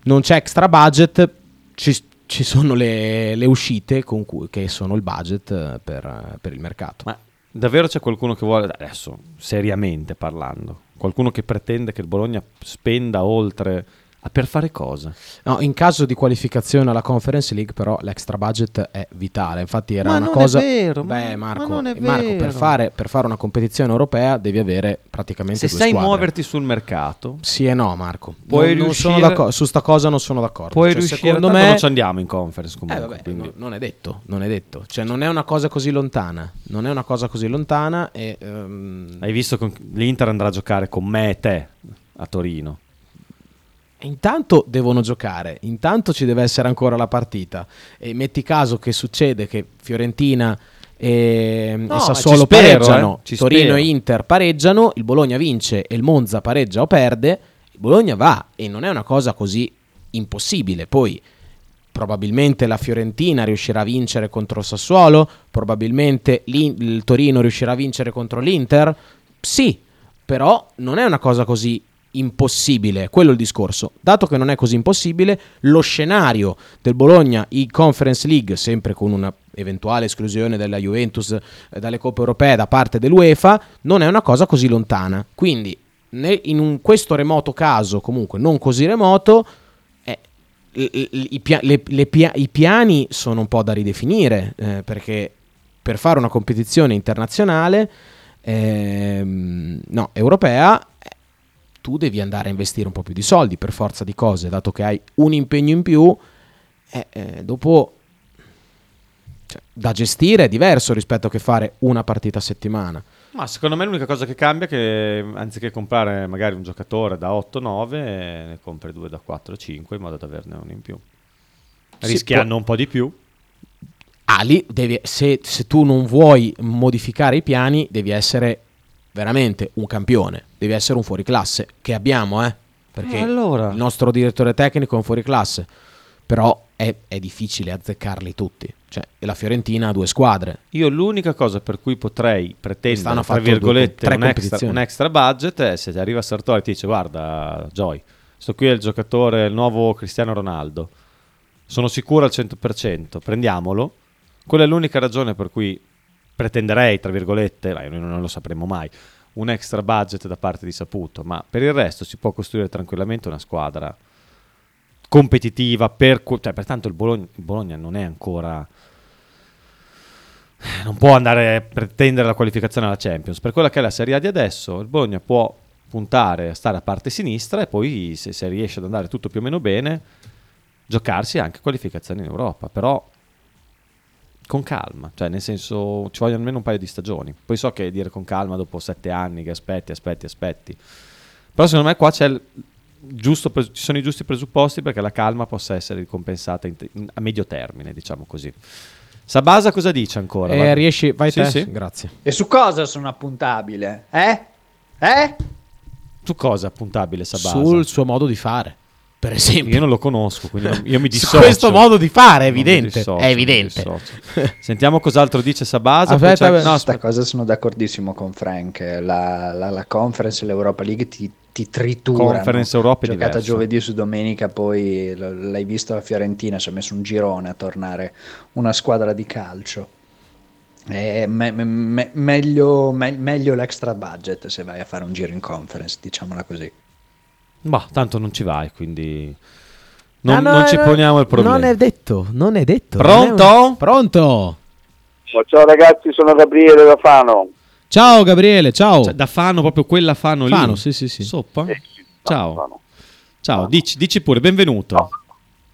Speaker 3: non c'è extra budget, ci, ci sono le, le uscite con cui- che sono il budget eh, per, per il mercato.
Speaker 2: Ma davvero c'è qualcuno che vuole, adesso seriamente parlando, qualcuno che pretende che il Bologna spenda oltre... a per fare cosa?
Speaker 3: No, in caso di qualificazione alla Conference League, però, l'extra budget è vitale. Infatti, era
Speaker 2: Ma
Speaker 3: una
Speaker 2: non
Speaker 3: cosa.
Speaker 2: è vero, ma-
Speaker 3: Beh,
Speaker 2: ma
Speaker 3: Marco,
Speaker 2: non è
Speaker 3: Marco, per,
Speaker 2: vero.
Speaker 3: fare, per fare una competizione europea devi avere praticamente
Speaker 2: Se
Speaker 3: due
Speaker 2: sai
Speaker 3: squadre.
Speaker 2: muoverti sul mercato,
Speaker 3: Sì e no, Marco.
Speaker 2: Puoi
Speaker 3: non, non sono
Speaker 2: riuscire-
Speaker 3: d'accordo- su sta cosa non sono d'accordo.
Speaker 2: puoi
Speaker 3: Cioè,
Speaker 2: riuscire...
Speaker 3: secondo me.
Speaker 2: non ci andiamo in conference
Speaker 3: Eh,
Speaker 2: comunque.
Speaker 3: vabbè,
Speaker 2: quindi-
Speaker 3: no- non è detto, non è detto. Cioè, non è una cosa così lontana. Non è una cosa così lontana. E, ehm,
Speaker 2: Hai visto che l'Inter andrà a giocare con me e te a Torino.
Speaker 3: Intanto devono giocare, intanto ci deve essere ancora la partita. E metti caso che succede che Fiorentina e,
Speaker 2: No,
Speaker 3: e Sassuolo
Speaker 2: spero,
Speaker 3: pareggiano,
Speaker 2: eh,
Speaker 3: Torino
Speaker 2: spero.
Speaker 3: e Inter pareggiano, il Bologna vince e il Monza pareggia o perde, il Bologna va e non è una cosa così impossibile. Poi probabilmente la Fiorentina riuscirà a vincere contro il Sassuolo, probabilmente il Torino riuscirà a vincere contro l'Inter. Sì, però non è una cosa così impossibile, quello è il discorso. Dato che non è così impossibile, lo scenario del Bologna in Conference League, sempre con una eventuale esclusione della Juventus eh, dalle coppe europee da parte dell'UEFA, non è una cosa così lontana. Quindi, in un- questo remoto caso, comunque non così remoto, eh, i, pia- le- le pia- i piani sono un po' da ridefinire, eh, perché per fare una competizione internazionale, ehm, no, europea, tu devi andare a investire un po' più di soldi per forza di cose, dato che hai un impegno in più, eh, eh, dopo cioè, da gestire è diverso rispetto a che fare una partita a settimana.
Speaker 2: Ma secondo me l'unica cosa che cambia è che anziché comprare magari un giocatore da 8-9, ne compri due da 4-5 in modo da averne uno in più. Rischiando
Speaker 3: può-
Speaker 2: un po' di più.
Speaker 3: Ah, lì devi- se, se tu non vuoi modificare i piani, devi essere veramente un campione, devi essere un fuoriclasse, che abbiamo, eh? Perché
Speaker 2: Eh, allora?
Speaker 3: il nostro direttore tecnico è un fuoriclasse, però è, è difficile azzeccarli tutti. Cioè, la Fiorentina ha due squadre.
Speaker 2: Io l'unica cosa per cui potrei pretendere, tra
Speaker 3: due-
Speaker 2: virgolette,
Speaker 3: tre
Speaker 2: un extra, un extra budget è se arriva Sartori e ti dice guarda Joy, sto qui è il giocatore, il nuovo Cristiano Ronaldo, sono sicuro al 100%, prendiamolo. Quella è l'unica ragione per cui pretenderei, tra virgolette, ma noi non lo sapremo mai, un extra budget da parte di Saputo, ma per il resto si può costruire tranquillamente una squadra competitiva, per, cioè, pertanto il Bologna, Bologna non è ancora non può andare a pretendere la qualificazione alla Champions. Per quella che è la Serie A di adesso, il Bologna può puntare a stare a parte sinistra e poi se, se riesce ad andare tutto più o meno bene, giocarsi anche qualificazioni in Europa, però con calma, cioè nel senso ci vogliono almeno un paio di stagioni. Poi so che dire con calma dopo sette anni che aspetti, aspetti, aspetti. Però secondo me qua c'è il giusto pres- ci sono i giusti presupposti perché la calma possa essere ricompensata in te- in- a medio termine, diciamo così. Sabasa cosa dice ancora?
Speaker 3: Eh, riesci, vai
Speaker 2: Sì,
Speaker 3: te?
Speaker 2: sì.
Speaker 3: Grazie.
Speaker 11: E su cosa sono appuntabile? Eh? Eh?
Speaker 2: Su cosa è appuntabile Sabasa?
Speaker 3: Sul suo modo di fare, per esempio.
Speaker 2: Io non lo conosco, quindi io mi
Speaker 3: Su
Speaker 2: dissocio.
Speaker 3: questo modo di fare, è evidente,
Speaker 2: dissocio,
Speaker 3: è evidente.
Speaker 2: Sentiamo cos'altro dice Sabasa.
Speaker 11: Aspetta,
Speaker 2: c'è-
Speaker 11: no,
Speaker 2: no,
Speaker 11: sta cosa sono d'accordissimo con Frank. La, la- la conference e l'Europa League ti, ti triturano.
Speaker 2: Conference Europa è
Speaker 11: Giocata
Speaker 2: diverso.
Speaker 11: giovedì su domenica, poi l'hai visto la Fiorentina, ci ha messo un girone a tornare una squadra di calcio. È me- me- me- meglio, me- meglio l'extra budget se vai a fare un giro in conference, diciamola così.
Speaker 2: Bah, tanto non ci vai, quindi non,
Speaker 3: Ah, no,
Speaker 2: non ci
Speaker 3: no,
Speaker 2: poniamo il problema.
Speaker 3: Non è detto, non è detto.
Speaker 2: Pronto?
Speaker 3: non è un- Pronto?
Speaker 12: Ciao ragazzi, sono Gabriele da Fano.
Speaker 3: Ciao Gabriele, ciao.
Speaker 2: Cioè, da Fano, proprio quella Fano,
Speaker 3: Fano,
Speaker 2: lì.
Speaker 3: sì, sì, sì.
Speaker 2: Soppa?
Speaker 12: Eh,
Speaker 2: Ciao. Ciao, dici, dici pure, benvenuto.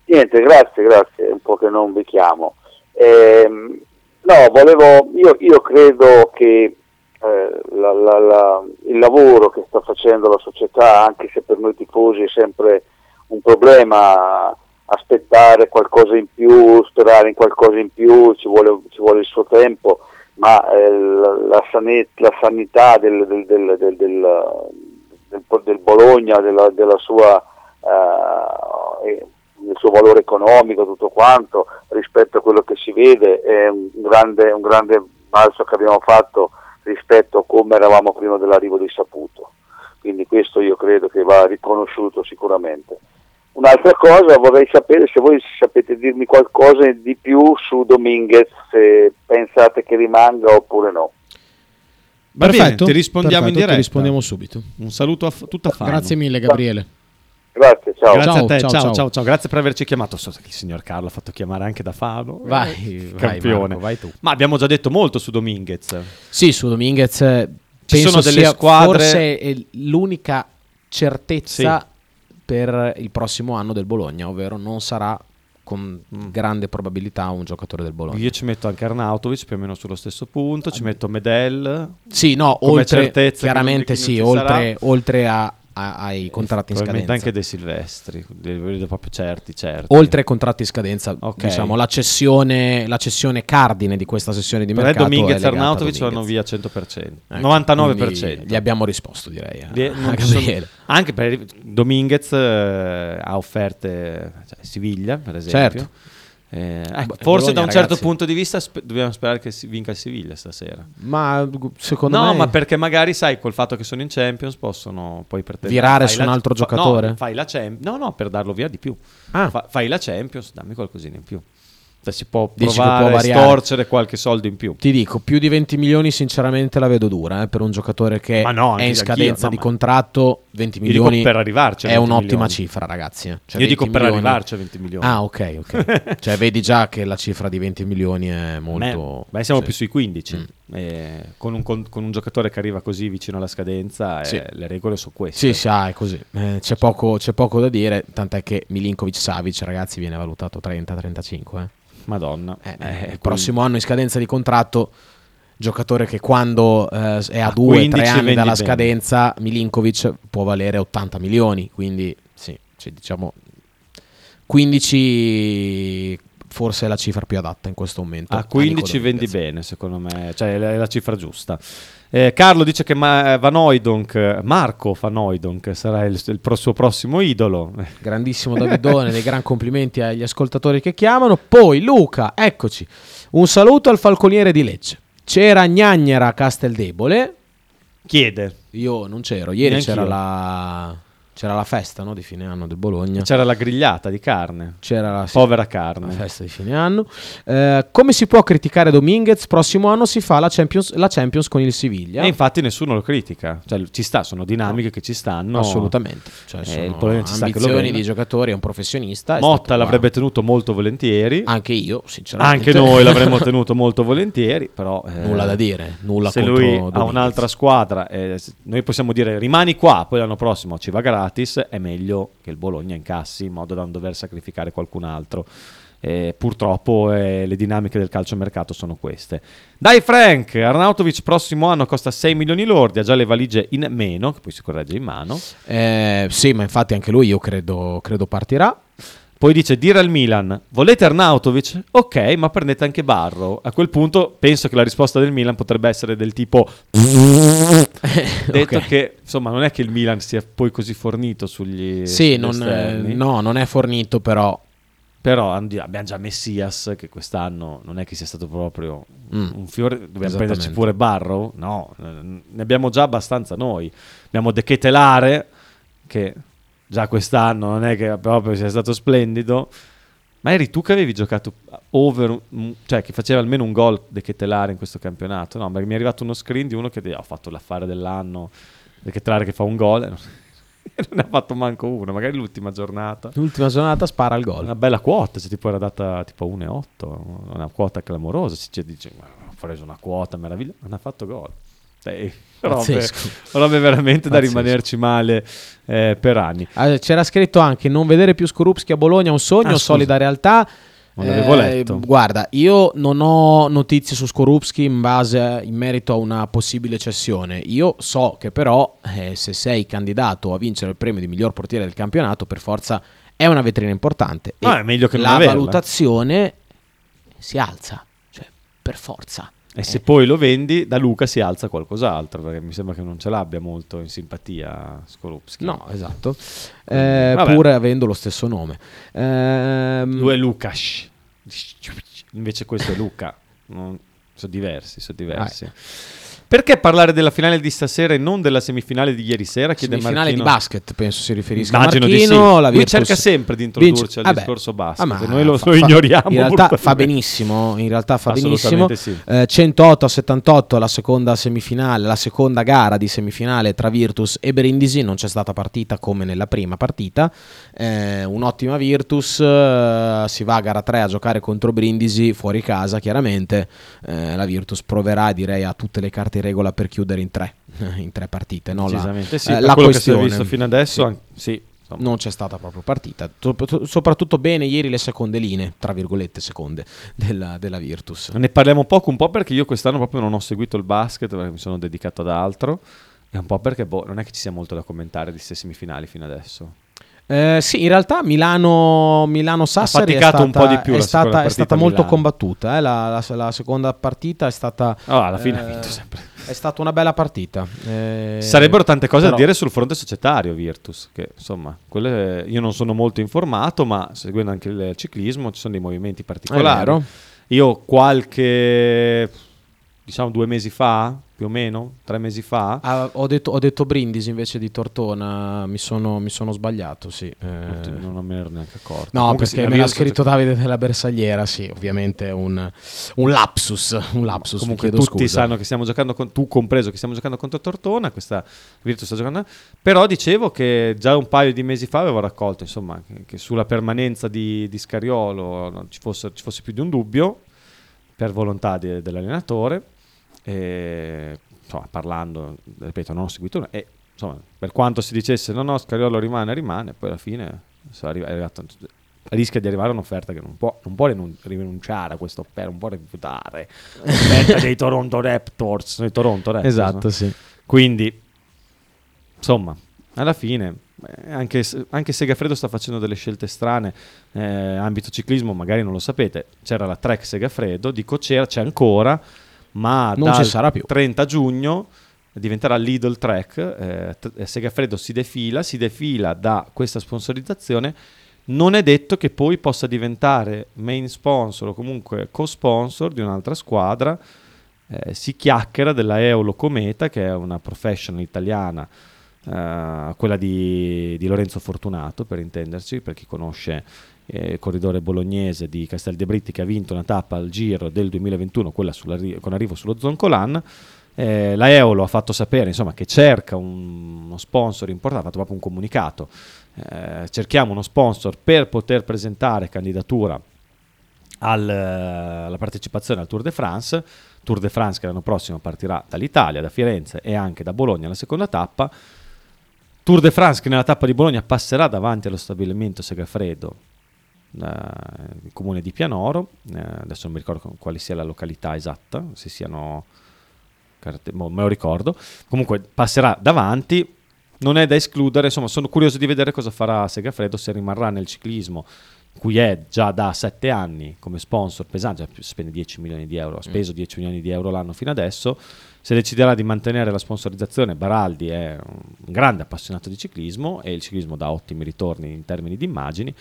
Speaker 12: Niente, grazie, grazie, un po' che non vi chiamo. Ehm, no, volevo, io, io credo che eh, la- la- la- il lavoro che sta facendo la società, anche se per noi tifosi è sempre un problema aspettare qualcosa in più, sperare in qualcosa in più, ci vuole, ci vuole il suo tempo, ma eh, la, la sane- la sanità del, del- del- del- Bologna, della, della sua, eh, del suo valore economico, tutto quanto, rispetto a quello che si vede, è un grande, un grande balzo che abbiamo fatto rispetto a come eravamo prima dell'arrivo di Saputo. Quindi questo io credo che va riconosciuto sicuramente. Un'altra cosa vorrei sapere se voi sapete dirmi qualcosa di più su Dominguez, se pensate che rimanga oppure no.
Speaker 2: Va bene,
Speaker 3: Perfetto,
Speaker 2: ti rispondiamo in
Speaker 3: perfetto, ti
Speaker 2: diretta.
Speaker 3: rispondiamo subito.
Speaker 2: Un saluto a f- tutta Fano.
Speaker 3: Grazie mille Gabriele.
Speaker 12: Grazie, ciao.
Speaker 2: Grazie
Speaker 3: Ciao,
Speaker 2: a te,
Speaker 3: ciao,
Speaker 2: ciao,
Speaker 3: ciao.
Speaker 2: ciao, grazie per averci chiamato. So che il signor Carlo ha fatto chiamare anche da Fano.
Speaker 3: Vai,
Speaker 2: Eh,
Speaker 3: vai,
Speaker 2: campione.
Speaker 3: Marco, vai tu.
Speaker 2: Ma abbiamo già detto molto su Dominguez.
Speaker 3: Sì, su Dominguez eh,
Speaker 2: Ci
Speaker 3: penso
Speaker 2: sono delle
Speaker 3: sia
Speaker 2: squadre-
Speaker 3: forse è l'unica certezza per il prossimo anno del Bologna, ovvero non sarà con grande probabilità un giocatore del Bologna.
Speaker 2: Io ci metto anche Arnautovic più o meno sullo stesso punto, ci metto Medel.
Speaker 3: Sì, no, oltre, chiaramente sì, oltre, oltre a- ai contratti in scadenza.
Speaker 2: anche De Silvestri, li vedo proprio certi, certi.
Speaker 3: Oltre ai contratti in scadenza,
Speaker 2: Ok.
Speaker 3: diciamo, la cessione, la cessione cardine di questa sessione di
Speaker 2: Per
Speaker 3: mercato
Speaker 2: Dominguez e Arnautovic vanno via 100%,
Speaker 3: Ecco,
Speaker 2: 99%.
Speaker 3: quindi Gli abbiamo risposto, direi.
Speaker 2: Di- sono- anche per Dominguez eh, ha offerte cioè, Siviglia, per esempio.
Speaker 3: Certo.
Speaker 2: Eh, ecco,
Speaker 3: Beh,
Speaker 2: forse
Speaker 3: Bologna,
Speaker 2: da un certo
Speaker 3: ragazzi.
Speaker 2: punto di vista spe- dobbiamo sperare che si vinca il Siviglia stasera.
Speaker 3: Ma secondo
Speaker 2: no,
Speaker 3: me
Speaker 2: ma perché magari sai col fatto che sono in Champions possono poi pretendere
Speaker 3: Virare su un
Speaker 2: la-
Speaker 3: altro giocatore?
Speaker 2: No, fai la Champions. No, no, per darlo via di più.
Speaker 3: Ah.
Speaker 2: Fa- fai la Champions, dammi qualcosina in più. Cioè, si può provare
Speaker 3: può
Speaker 2: a storcere qualche soldo in più.
Speaker 3: Ti dico, più di 20 milioni sinceramente la vedo dura eh, per un giocatore che
Speaker 2: no,
Speaker 3: è in scadenza
Speaker 2: no,
Speaker 3: di contratto, 20
Speaker 2: Io dico
Speaker 3: milioni
Speaker 2: per arrivarci
Speaker 3: è
Speaker 2: 20
Speaker 3: un'ottima
Speaker 2: milioni.
Speaker 3: cifra ragazzi. eh. Cioè,
Speaker 2: Io dico
Speaker 3: 20
Speaker 2: per
Speaker 3: milioni-
Speaker 2: arrivarci a 20 milioni.
Speaker 3: Ah ok, ok. cioè vedi già che la cifra di 20 milioni è molto...
Speaker 2: Beh, beh, siamo
Speaker 3: sì.
Speaker 2: più sui 15.
Speaker 3: Mm.
Speaker 2: Eh, con, un, con- con un giocatore che arriva così vicino alla scadenza, eh,
Speaker 3: Sì.
Speaker 2: le regole sono queste.
Speaker 3: Sì, sì, ah, è così. Eh, c'è, poco, c'è poco da dire, tant'è che Milinkovic Savic, ragazzi, viene valutato 30-35. eh.
Speaker 2: Madonna.
Speaker 3: Eh,
Speaker 2: Eh,
Speaker 3: il
Speaker 2: quindi-
Speaker 3: prossimo anno in scadenza di contratto, giocatore che quando eh, è a
Speaker 2: A
Speaker 3: 2-3
Speaker 2: 15
Speaker 3: anni dalla scadenza, Milinkovic può valere 80 milioni. Quindi, sì, sì, diciamo 15 forse è la cifra più adatta in questo momento.
Speaker 2: A
Speaker 3: Nico
Speaker 2: 15
Speaker 3: Dominguez.
Speaker 2: vendi bene, secondo me, cioè è la, cifra giusta. Eh, Carlo dice che Ma- Van Hooijdonk, Marco Van Hooijdonk sarà il, il pro- suo prossimo idolo.
Speaker 3: Grandissimo Davidone, dei gran complimenti agli ascoltatori che chiamano. Poi Luca, eccoci. Un saluto al falconiere di Lecce. C'era Gnagnera a Casteldebole.
Speaker 2: Chiede.
Speaker 3: Io non c'ero, ieri
Speaker 2: Neanch'io.
Speaker 3: c'era la, c'era la festa no, di fine anno del Bologna.
Speaker 2: C'era la grigliata di carne.
Speaker 3: C'era la, sì,
Speaker 2: Povera
Speaker 3: la
Speaker 2: carne.
Speaker 3: festa di fine anno. Eh, come si può criticare Dominguez? Prossimo anno si fa la Champions, la Champions con il Siviglia.
Speaker 2: E infatti nessuno lo critica. Cioè, ci sta, sono dinamiche che ci stanno.
Speaker 3: Assolutamente. Cioè,
Speaker 2: Eh,
Speaker 3: sono
Speaker 2: il Bologna ci sta che lo
Speaker 3: di giocatori, è un professionista. è
Speaker 2: Motta l'avrebbe
Speaker 3: qua.
Speaker 2: tenuto molto volentieri.
Speaker 3: Anche io, sinceramente.
Speaker 2: Anche noi l'avremmo tenuto molto volentieri, però eh,
Speaker 3: Nulla da dire, nulla
Speaker 2: se
Speaker 3: contro
Speaker 2: lui ha
Speaker 3: Dominguez.
Speaker 2: un'altra squadra, eh, noi possiamo dire rimani qua, poi l'anno prossimo ci va gratis, è meglio che il Bologna incassi in modo da non dover sacrificare qualcun altro. Eh, purtroppo eh, le dinamiche del calciomercato sono queste. Dai Frank, Arnautovic prossimo anno costa 6 milioni lordi, ha già le valigie in meno, che poi si corregge in mano.
Speaker 3: Eh, sì, ma infatti anche lui io credo, credo partirà.
Speaker 2: Poi dice dire al Milan, volete Arnautovic? Ok, ma prendete anche Barro. A quel punto penso che la risposta del Milan potrebbe essere del tipo... Detto
Speaker 3: Ok.
Speaker 2: che insomma non è che il Milan sia poi così fornito sugli,
Speaker 3: Sì,
Speaker 2: sugli
Speaker 3: non, eh, no, non è fornito però.
Speaker 2: Però abbiamo già Messias che quest'anno non è che sia stato proprio
Speaker 3: Mm.
Speaker 2: un fiore. Dobbiamo prenderci pure Barrow? No, eh, ne abbiamo già abbastanza noi. Abbiamo De Ketelare che già quest'anno non è che proprio sia stato splendido. Ma eri tu che avevi giocato over, cioè che faceva almeno un gol De Ketelare in questo campionato? No, perché mi è arrivato uno screen di uno che ho fatto l'affare dell'anno, De Ketelare che fa un gol. non ne ha fatto manco uno, magari l'ultima giornata.
Speaker 3: L'ultima giornata spara il gol.
Speaker 2: Una bella quota, cioè, tipo era data tipo a 1,8, una quota clamorosa. Si cioè, dice, ma ho preso una quota meravigliosa, non ha fatto gol. Cioè, robe,
Speaker 3: Pazzesco.
Speaker 2: robe veramente da
Speaker 3: Pazzesco.
Speaker 2: rimanerci male eh, per anni.
Speaker 3: Ah, C'era scritto anche non vedere più Skorupski a Bologna è un sogno,
Speaker 2: Ah,
Speaker 3: solida realtà.
Speaker 2: Non l'avevo letto.
Speaker 3: Guarda, io non ho notizie su Skorupski in base in merito a una possibile cessione. Io so che però eh, se sei candidato a vincere il premio di miglior portiere del campionato, per forza è una vetrina importante.
Speaker 2: No,
Speaker 3: E
Speaker 2: è meglio che non
Speaker 3: la valutazione si alza, cioè per forza.
Speaker 2: E se poi lo vendi, da Luca si alza qualcos'altro, perché mi sembra che non ce l'abbia molto in simpatia Skorupski.
Speaker 3: No, esatto. Eh, pur avendo lo stesso nome. Ehm,
Speaker 2: Lui è Lukas. Invece questo è Luca. Sono diversi, sono diversi. Perché parlare della finale di stasera e non della semifinale di ieri sera? Chiede
Speaker 3: Semifinale di
Speaker 2: Marchino.
Speaker 3: basket, penso si riferisca
Speaker 2: Immagino
Speaker 3: a
Speaker 2: di sì. Lui cerca sempre di introdurci
Speaker 3: vince-
Speaker 2: al
Speaker 3: Vabbè.
Speaker 2: discorso basket,
Speaker 3: Ah, ma
Speaker 2: noi lo-
Speaker 3: fa-
Speaker 2: lo ignoriamo,
Speaker 3: In realtà fa benissimo, in realtà fa benissimo.
Speaker 2: Sì.
Speaker 3: Eh, 108 a 78 la seconda semifinale, la seconda gara di semifinale tra Virtus e Brindisi, non c'è stata partita come nella prima partita. Eh, un'ottima Virtus, eh, si va a gara 3 a giocare contro Brindisi fuori casa, chiaramente. Eh, la Virtus proverà, direi, a tutte le carte regola per chiudere in tre, in tre partite. No? La,
Speaker 2: sì,
Speaker 3: eh, la
Speaker 2: quello che si è
Speaker 3: questione
Speaker 2: visto fino adesso,
Speaker 3: Sì.
Speaker 2: an- sì,
Speaker 3: non c'è stata proprio partita. Sop- Soprattutto bene ieri le seconde linee, tra virgolette seconde, della, della Virtus.
Speaker 2: Ne parliamo poco, un po' perché io quest'anno proprio non ho seguito il basket, perché mi sono dedicato ad altro. E un po' perché boh, non è che ci sia molto da commentare di queste semifinali fino adesso.
Speaker 3: Eh, sì, in realtà Milano, Milano Sassari è stata,
Speaker 2: un po' di più
Speaker 3: è stata, è stata molto combattuta. eh, La, la- la seconda partita è stata.
Speaker 2: Ah, alla fine ha
Speaker 3: eh,
Speaker 2: vinto sempre.
Speaker 3: È stata una bella partita. eh,
Speaker 2: Sarebbero tante cose
Speaker 3: però-
Speaker 2: da dire sul fronte societario Virtus, che insomma, quelle- io non sono molto informato, ma seguendo anche il ciclismo ci sono dei movimenti particolari. Io qualche, diciamo due mesi fa, più o meno, tre mesi fa,
Speaker 3: Ah, ho, detto, ho detto Brindisi invece di Tortona, mi sono, mi sono sbagliato. Sì. eh.
Speaker 2: non me ne ero neanche accorto.
Speaker 3: No,
Speaker 2: Comunque
Speaker 3: perché me l'ha scritto Davide della Bersagliera, sì, ovviamente è un, un lapsus, un lapsus,
Speaker 2: Comunque tutti
Speaker 3: scusa.
Speaker 2: sanno che stiamo giocando, con, tu compreso, che stiamo giocando contro Tortona, questa Virtus sta giocando, però dicevo che già un paio di mesi fa avevo raccolto, insomma, che, sulla permanenza di, di Scariolo ci, fosse, ci fosse più di un dubbio, per volontà di- dell'allenatore, e, insomma, parlando, ripeto, non ho seguito, e insomma, per quanto si dicesse no, no, Scariolo rimane, rimane, poi alla fine arrivato- rischia di arrivare un'offerta che non può, non può rinun- rinunciare a questa offerta, non può rifiutare l'offerta dei Toronto Raptors, dei Toronto Raptors,
Speaker 3: Esatto,
Speaker 2: no?
Speaker 3: sì.
Speaker 2: Quindi, insomma, alla fine, anche, se- anche Segafredo sta facendo delle scelte strane, eh, ambito ciclismo, magari non lo sapete, c'era la Trek Segafredo, dico c'era, c'è ancora, ma
Speaker 3: Non ci
Speaker 2: dal
Speaker 3: sarà più.
Speaker 2: 30 giugno diventerà Lidl Trek, eh, t- Segafredo si defila, si defila da questa sponsorizzazione, non è detto che poi possa diventare main sponsor o comunque co-sponsor di un'altra squadra, eh, si chiacchiera della Eolo Cometa, che è una professional italiana, eh, quella di, di Lorenzo Fortunato, per intenderci, per chi conosce eh, il corridore bolognese di Castel de Britti, che ha vinto una tappa al Giro del 2021, quella con arrivo sullo Zoncolan. Eh, la Eolo ha fatto sapere insomma, che cerca un- uno sponsor importante, ha fatto proprio un comunicato. eh, cerchiamo uno sponsor per poter presentare candidatura al- alla partecipazione al Tour de France. Tour de France che l'anno prossimo partirà dall'Italia, da Firenze e anche da Bologna la seconda tappa. Tour de France che nella tappa di Bologna passerà davanti allo stabilimento Segafredo, eh, il comune di Pianoro. Eh, adesso non mi ricordo quale sia la località esatta, se siano carte- boh, me lo ricordo. Comunque passerà davanti. Non è da escludere, insomma, sono curioso di vedere cosa farà Segafredo se rimarrà nel ciclismo, cui è già da sette anni come sponsor pesante, cioè spende 10 milioni di euro, ha speso 10 milioni di euro l'anno fino adesso. Se deciderà di mantenere la sponsorizzazione, Baraldi è un grande appassionato di ciclismo e il ciclismo dà ottimi ritorni in termini di immagini,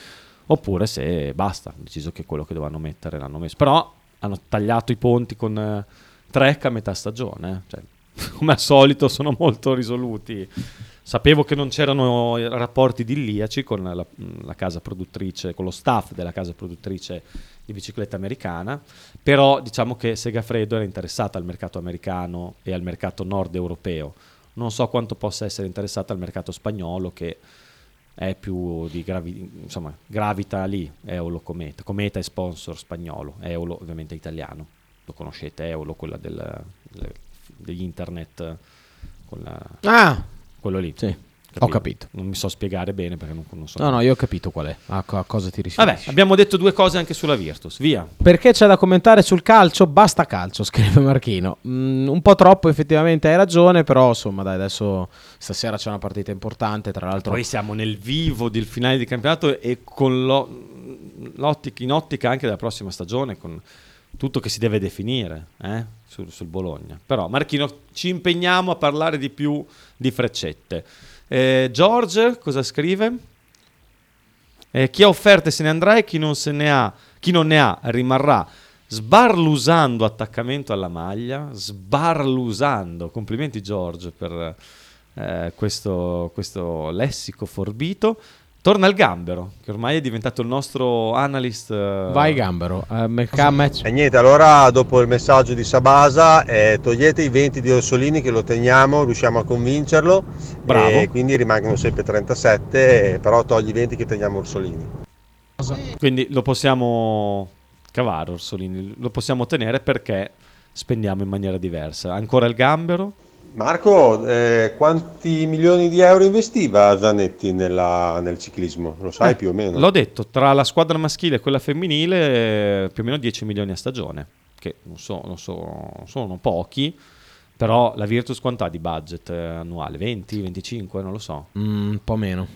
Speaker 2: oppure se basta, hanno deciso che quello che dovevano mettere l'hanno messo. Però hanno tagliato i ponti con eh, Trek a metà stagione, eh. Cioè, come al solito sono molto risoluti. Sapevo che non c'erano rapporti idilliaci con la, la casa produttrice, con lo staff della casa produttrice di bicicletta americana, però diciamo che Segafredo era interessata al mercato americano e al mercato nord europeo. non so quanto possa essere interessata al mercato spagnolo che è più di gravi, insomma, gravita lì, Eolo Cometa. Cometa è sponsor spagnolo, Eolo ovviamente italiano. Lo conoscete, Eolo, quella del- degli internet, con la-
Speaker 3: Ah,
Speaker 2: quello lì.
Speaker 3: sì, ho capito.
Speaker 2: Non mi so spiegare bene perché non, non so.
Speaker 3: No, no, io ho capito qual è, a, a cosa ti riferisci.
Speaker 2: Vabbè, abbiamo detto due cose anche sulla Virtus, via.
Speaker 3: Perché c'è da commentare sul calcio? Basta calcio, scrive Marchino. Mm, un po' troppo, effettivamente hai ragione, però insomma, dai, adesso stasera c'è una partita importante, tra l'altro.
Speaker 2: Poi siamo nel vivo del finale di campionato e con lo- in ottica anche della prossima stagione, con tutto che si deve definire eh, sul, sul Bologna. Però Marchino, ci impegniamo a parlare di più di freccette. Eh, George cosa scrive? Eh, chi ha offerte se ne andrà e chi non, se ne ha, chi non ne ha rimarrà sbarlusando attaccamento alla maglia, sbarlusando. Complimenti George per eh, questo, questo lessico forbito. Torna il Gambero, che ormai è diventato il nostro analyst. eh,
Speaker 3: Vai Gambero, eh, merca- match.
Speaker 7: E niente, allora dopo il messaggio di Sabasa, eh, togliete i 20 di Orsolini che lo teniamo, riusciamo a convincerlo.
Speaker 2: Bravo.
Speaker 7: E quindi rimangono sempre 37, eh, però togli i 20 che teniamo Orsolini.
Speaker 2: Quindi lo possiamo cavare Orsolini, lo possiamo ottenere perché spendiamo in maniera diversa. Ancora il Gambero?
Speaker 7: Marco, eh, quanti milioni di euro investiva Zanetti nella- nel ciclismo? Lo sai
Speaker 2: Eh,
Speaker 7: più o meno?
Speaker 2: L'ho detto, tra la squadra maschile e quella femminile eh, più o meno 10 milioni a stagione, che non, so- non so- sono pochi, però la Virtus quanto ha di budget eh, annuale? 20, 25, non lo so.
Speaker 3: Mm, un po' meno.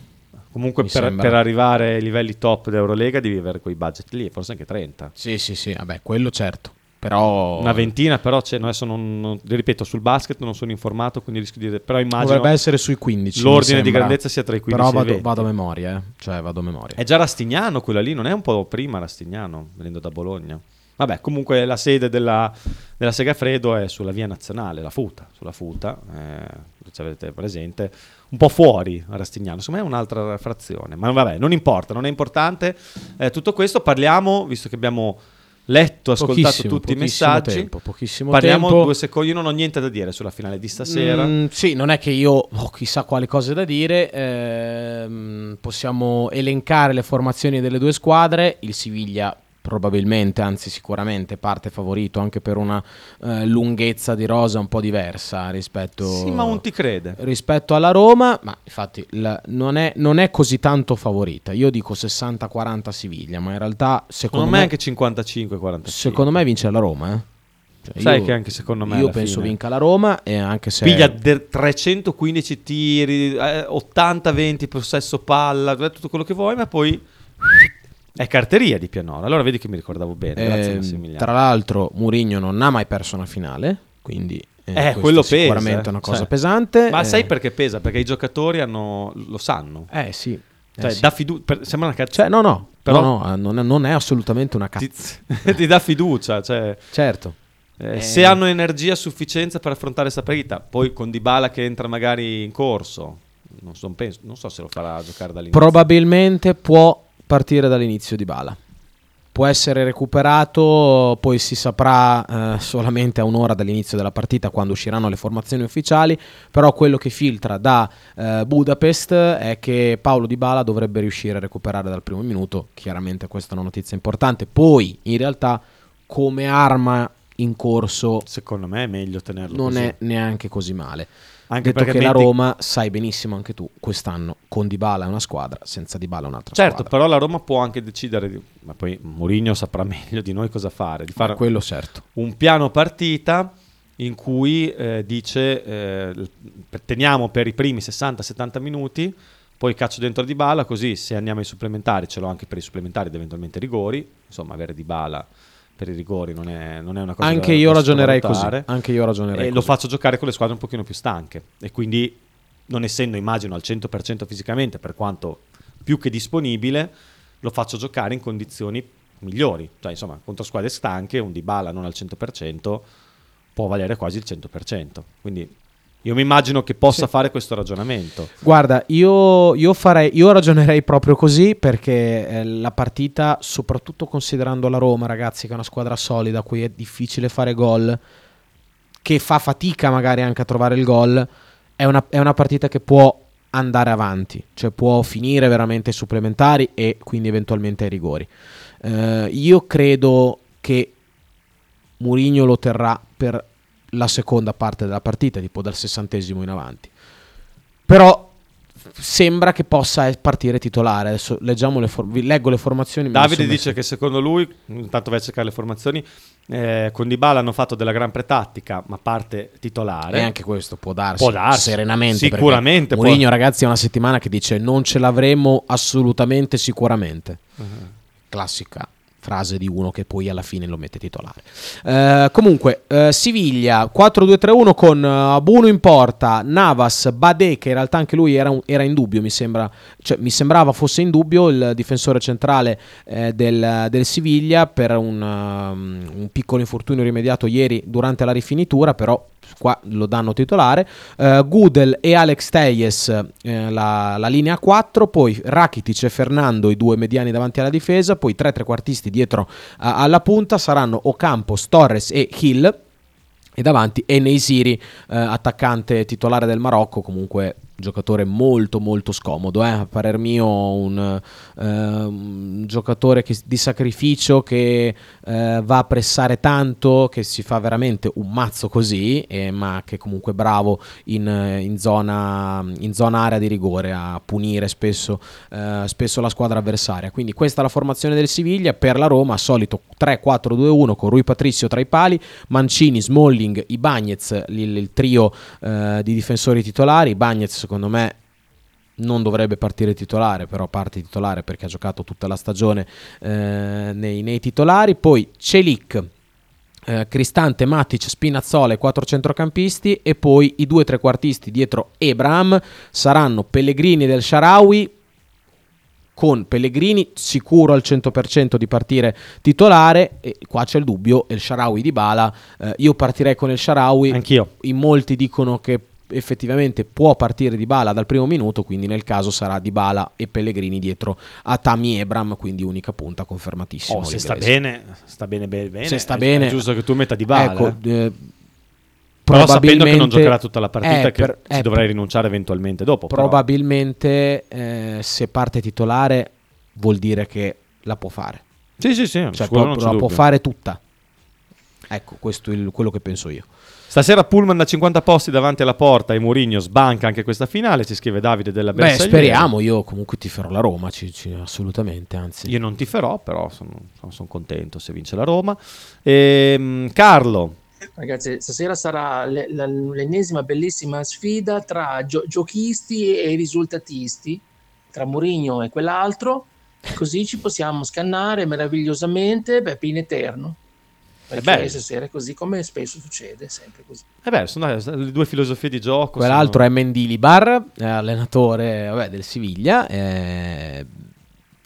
Speaker 2: Comunque per, per arrivare ai livelli top d'Eurolega devi avere quei budget lì, forse anche 30.
Speaker 3: Sì, sì, sì, vabbè, quello certo. Però
Speaker 2: Una ventina, però c'è, no, adesso non, non- ripeto, sul basket non sono informato, quindi rischio di dire, però immagino
Speaker 3: dovrebbe essere sui 15. mi
Speaker 2: l'ordine di grandezza sia tra i 15
Speaker 3: Però vado,
Speaker 2: 20.
Speaker 3: vado a memoria, eh. Cioè, vado a memoria.
Speaker 2: È già Rastignano quella lì, non è un po' prima Rastignano, venendo da Bologna. Vabbè, comunque la sede della, della Segafredo è sulla via nazionale, la Futa, sulla Futa, eh, se avete presente, un po' fuori a Rastignano, secondo me è un'altra frazione, ma vabbè, non importa, non è importante. Eh, tutto questo parliamo, visto che abbiamo letto, ascoltato
Speaker 3: Pochissimo,
Speaker 2: tutti i
Speaker 3: pochissimo
Speaker 2: messaggi,
Speaker 3: tempo, pochissimo
Speaker 2: parliamo
Speaker 3: tempo.
Speaker 2: due secondi, io non ho niente da dire sulla finale di stasera.
Speaker 3: Mm, sì, non è che io ho chissà quali cose da dire. ehm, possiamo elencare le formazioni delle due squadre. Il Siviglia probabilmente, anzi sicuramente, parte favorito anche per una eh, lunghezza di rosa un po' diversa rispetto,
Speaker 2: Sì, ma non ti crede.
Speaker 3: rispetto alla Roma. Ma infatti la- non, è, non è così tanto favorita. Io dico 60-40 Siviglia, ma in realtà secondo,
Speaker 2: Secondo me anche 55-45.
Speaker 3: secondo me vince la Roma. eh. Cioè,
Speaker 2: Sai
Speaker 3: io-
Speaker 2: che anche secondo me
Speaker 3: Io penso
Speaker 2: fine-
Speaker 3: vinca la Roma e anche se...
Speaker 2: Piglia de- 315 tiri, eh, 80-20 possesso palla, eh, tutto quello che vuoi, ma poi è carteria di Pianoro. Allora vedi che mi ricordavo bene. Grazie
Speaker 3: Ehm,
Speaker 2: Massimiliano.
Speaker 3: tra l'altro Mourinho non ha mai perso una finale, quindi eh,
Speaker 2: Eh, quello pesa.
Speaker 3: sicuramente è
Speaker 2: eh.
Speaker 3: una cosa
Speaker 2: Cioè,
Speaker 3: pesante.
Speaker 2: Ma
Speaker 3: eh,
Speaker 2: sai perché pesa? Perché i giocatori hanno, lo sanno.
Speaker 3: Eh sì. eh,
Speaker 2: Cioè,
Speaker 3: sì.
Speaker 2: fidu- per- sembra una cazzo.
Speaker 3: Cioè, no, no,
Speaker 2: Però-
Speaker 3: no, no, eh, non, è, assolutamente una
Speaker 2: ti,
Speaker 3: cazzo.
Speaker 2: ti dà fiducia. Cioè,
Speaker 3: Certo.
Speaker 2: eh,
Speaker 3: Eh.
Speaker 2: Se hanno energia a sufficienza per affrontare questa partita, poi con Dybala che entra magari in corso, non so, penso- non so se lo farà giocare dall'inizio.
Speaker 3: Probabilmente può partire dall'inizio di Bala. Può essere recuperato, poi si saprà eh, solamente a un'ora dall'inizio della partita quando usciranno le formazioni ufficiali, però quello che filtra da eh, Budapest è che Paolo Di Bala dovrebbe riuscire a recuperare dal primo minuto, chiaramente questa è una notizia importante, poi in realtà come arma in corso
Speaker 2: Secondo me è meglio tenerlo
Speaker 3: non
Speaker 2: così.
Speaker 3: è neanche così male.
Speaker 2: Anche
Speaker 3: Detto
Speaker 2: perché
Speaker 3: che la Roma, sai benissimo anche tu, quest'anno con Dybala è una squadra, senza Dybala è un'altra
Speaker 2: Certo,
Speaker 3: squadra.
Speaker 2: però la Roma può anche decidere, di- ma poi Mourinho saprà meglio di noi cosa fare, di fare
Speaker 3: Quello certo.
Speaker 2: un piano partita in cui eh, dice eh, teniamo per i primi 60-70 minuti, poi caccio dentro Di Bala, così se andiamo ai supplementari ce l'ho anche per i supplementari ed eventualmente rigori, insomma avere Di Bala per i rigori non è, non è una cosa
Speaker 3: Anche
Speaker 2: da-
Speaker 3: io
Speaker 2: da
Speaker 3: ragionerei così. Anche io ragionerei
Speaker 2: e lo
Speaker 3: così.
Speaker 2: faccio giocare con le squadre un pochino più stanche e quindi non essendo immagino al 100% fisicamente per quanto più che disponibile lo faccio giocare in condizioni migliori cioè insomma contro squadre stanche un Dybala non al 100% può valere quasi il 100% quindi io mi immagino che possa fare questo ragionamento
Speaker 3: Guarda, io, io farei, io ragionerei proprio così perché eh, la partita, soprattutto considerando la Roma, ragazzi, che è una squadra solida, a cui è difficile fare gol, che fa fatica magari anche a trovare il gol, è una, è una partita che può andare avanti, cioè può finire veramente ai supplementari e quindi eventualmente ai rigori. Eh, io credo che Mourinho lo terrà per la seconda parte della partita, tipo dal sessantesimo in avanti. Però sembra che possa partire titolare. Adesso leggiamo le for- leggo le formazioni.
Speaker 2: Davide dice che secondo lui, intanto vai a cercare le formazioni, eh, con Dybala hanno fatto della gran pretattica, ma parte titolare.
Speaker 3: E anche questo può darsi,
Speaker 2: Può darsi,
Speaker 3: serenamente.
Speaker 2: Sicuramente. può-
Speaker 3: Mourinho, ragazzi, è una settimana che dice non ce l'avremo assolutamente sicuramente.
Speaker 2: Uh-huh.
Speaker 3: Classica frase di uno che poi alla fine lo mette titolare. Eh, comunque, eh, Siviglia 4-2-3-1 con Abuno in porta, Navas, Bade, che in realtà anche lui era, un- era in dubbio, mi, sembra, cioè, mi sembrava fosse in dubbio il difensore centrale eh, del, del Siviglia per un, um, un piccolo infortunio rimediato ieri durante la rifinitura, però qua lo danno titolare. Eh, Gudel e Alex Teyes eh, la, la linea 4, poi Rakitic e Fernando i due mediani davanti alla difesa, poi tre trequartisti dietro a- alla punta saranno Ocampos, Torres e Hill. E davanti Eneisiri, eh, attaccante titolare del Marocco, comunque giocatore molto molto scomodo, eh? a parer mio un, eh, un giocatore che- di sacrificio che eh, va a pressare tanto, che si fa veramente un mazzo così, eh, ma che comunque è bravo in, in zona, in zona area di rigore a punire spesso, eh, spesso la squadra avversaria. Quindi questa è la formazione del Siviglia per la Roma, solito 3-4-2-1 con Rui Patricio tra i pali, Mancini, Smalling, Ibagnez, il, il trio eh, di difensori titolari. Ibagnez secondo me non dovrebbe partire titolare, però parte titolare perché ha giocato tutta la stagione eh, nei, nei titolari. Poi Celic, eh, Cristante, Matic, Spinazzola e quattro centrocampisti e poi i due trequartisti dietro Ebram saranno Pellegrini del Sharawi con Pellegrini sicuro al 100% di partire titolare e qua c'è il dubbio El Sharawi di Bala io partirei con El Sharawi
Speaker 2: Anch'io.
Speaker 3: in molti dicono che effettivamente può partire di Bala dal primo minuto quindi nel caso sarà di Bala e Pellegrini dietro a Tami Ebram quindi unica punta confermatissimo
Speaker 2: Oh, se sta bene, sta bene, bene, bene.
Speaker 3: Se sta
Speaker 2: È-
Speaker 3: bene-
Speaker 2: è giusto che tu metta di bala.
Speaker 3: Ecco,
Speaker 2: eh.
Speaker 3: eh,
Speaker 2: Però sapendo che non giocherà tutta la partita,
Speaker 3: eh,
Speaker 2: che
Speaker 3: per-
Speaker 2: ci
Speaker 3: eh,
Speaker 2: dovrai rinunciare eventualmente dopo.
Speaker 3: probabilmente eh, se parte titolare vuol dire che la può fare
Speaker 2: Sì, sì, sì,
Speaker 3: cioè può- la può
Speaker 2: dubbio.
Speaker 3: fare tutta ecco questo è il- quello che penso io
Speaker 2: Stasera Pullman da 50 posti davanti alla porta e Mourinho sbanca anche questa finale, ci scrive Davide della
Speaker 3: beh
Speaker 2: Bersaglieri.
Speaker 3: speriamo io comunque tiferò la Roma ci- ci- assolutamente anzi
Speaker 2: Io non tiferò, però sono, sono contento se vince la Roma. Ehm, Carlo,
Speaker 13: Ragazzi, stasera sarà l'ennesima bellissima sfida tra gio- giochisti e risultatisti, tra Mourinho e quell'altro, così ci possiamo scannare meravigliosamente beh, in eterno. Perché stasera è così come spesso succede, sempre così.
Speaker 2: eh beh, sono le due filosofie di gioco.
Speaker 3: Quell'altro
Speaker 2: sono-
Speaker 3: è Mendilibar, è allenatore vabbè, del Siviglia. eh,